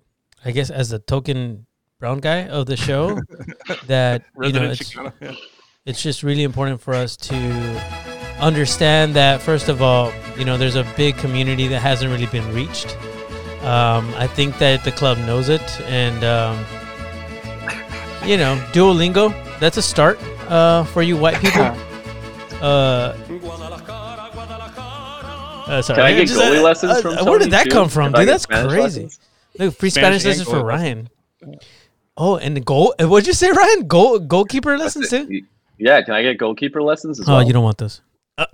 i guess as the token brown guy of the show [LAUGHS] that you know it's, yeah. it's just really important for us to understand that first of all you know there's a big community that hasn't really been reached um, i think that the club knows it and um, you know duolingo that's a start uh, for you white people [LAUGHS] uh, uh, sorry. Can I get just, goalie uh, lessons from uh, Where did that too? come from, dude? That's crazy. Look, free Spanish, Spanish lessons for Ryan. Oh, and the goal. Uh, what'd you say, Ryan? Goal goalkeeper lessons too. Yeah, can I get goalkeeper lessons as oh, well? you don't want this. [CLEARS THROAT]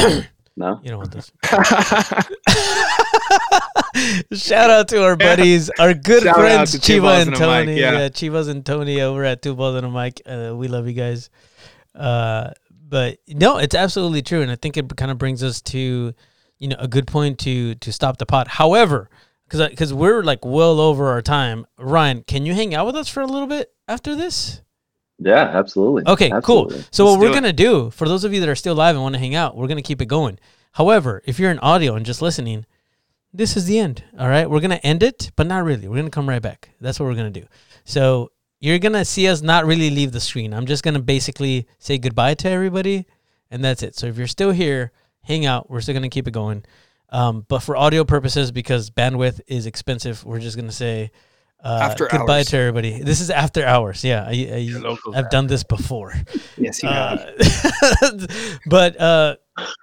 no, you don't want this. [LAUGHS] [LAUGHS] Shout out to our buddies, our good Shout friends Chiva and, and Tony. yeah. yeah, Chivas and Tony over at Two Balls and a Mic. Uh, we love you guys. Uh, but no, it's absolutely true, and I think it kind of brings us to, you know, a good point to to stop the pot. However, because because we're like well over our time. Ryan, can you hang out with us for a little bit after this? Yeah, absolutely. Okay, absolutely. cool. So Let's what we're gonna do for those of you that are still live and want to hang out, we're gonna keep it going. However, if you're in audio and just listening, this is the end. All right, we're gonna end it, but not really. We're gonna come right back. That's what we're gonna do. So you're gonna see us not really leave the screen. I'm just gonna basically say goodbye to everybody, and that's it. So if you're still here, hang out. We're still gonna keep it going. Um, but for audio purposes, because bandwidth is expensive, we're just gonna say uh, after goodbye hours. to everybody. This is after hours. Yeah, I, I, have done this before. Yes, you uh, have. [LAUGHS] but uh,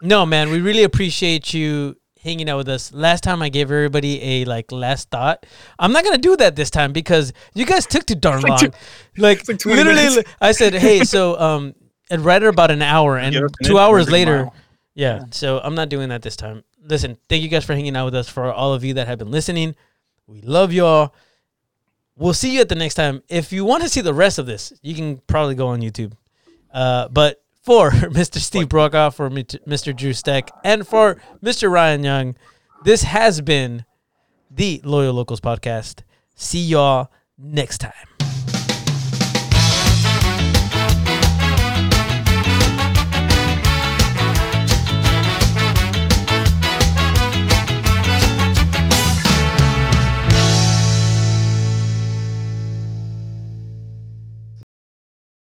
no, man, we really appreciate you hanging out with us. Last time I gave everybody a like last thought. I'm not gonna do that this time because you guys took too darn [LAUGHS] [LAUGHS] like long. like, like literally, minutes. I said, "Hey, so [LAUGHS] um, and right at about an hour, and Give us an two hours later, mile. yeah. So I'm not doing that this time. Listen, thank you guys for hanging out with us. For all of you that have been listening, we love y'all. We'll see you at the next time. If you want to see the rest of this, you can probably go on YouTube. Uh, but for [LAUGHS] Mr. Steve Brokaw, for Mr. Drew Steck, and for Mr. Ryan Young, this has been the Loyal Locals podcast. See y'all next time.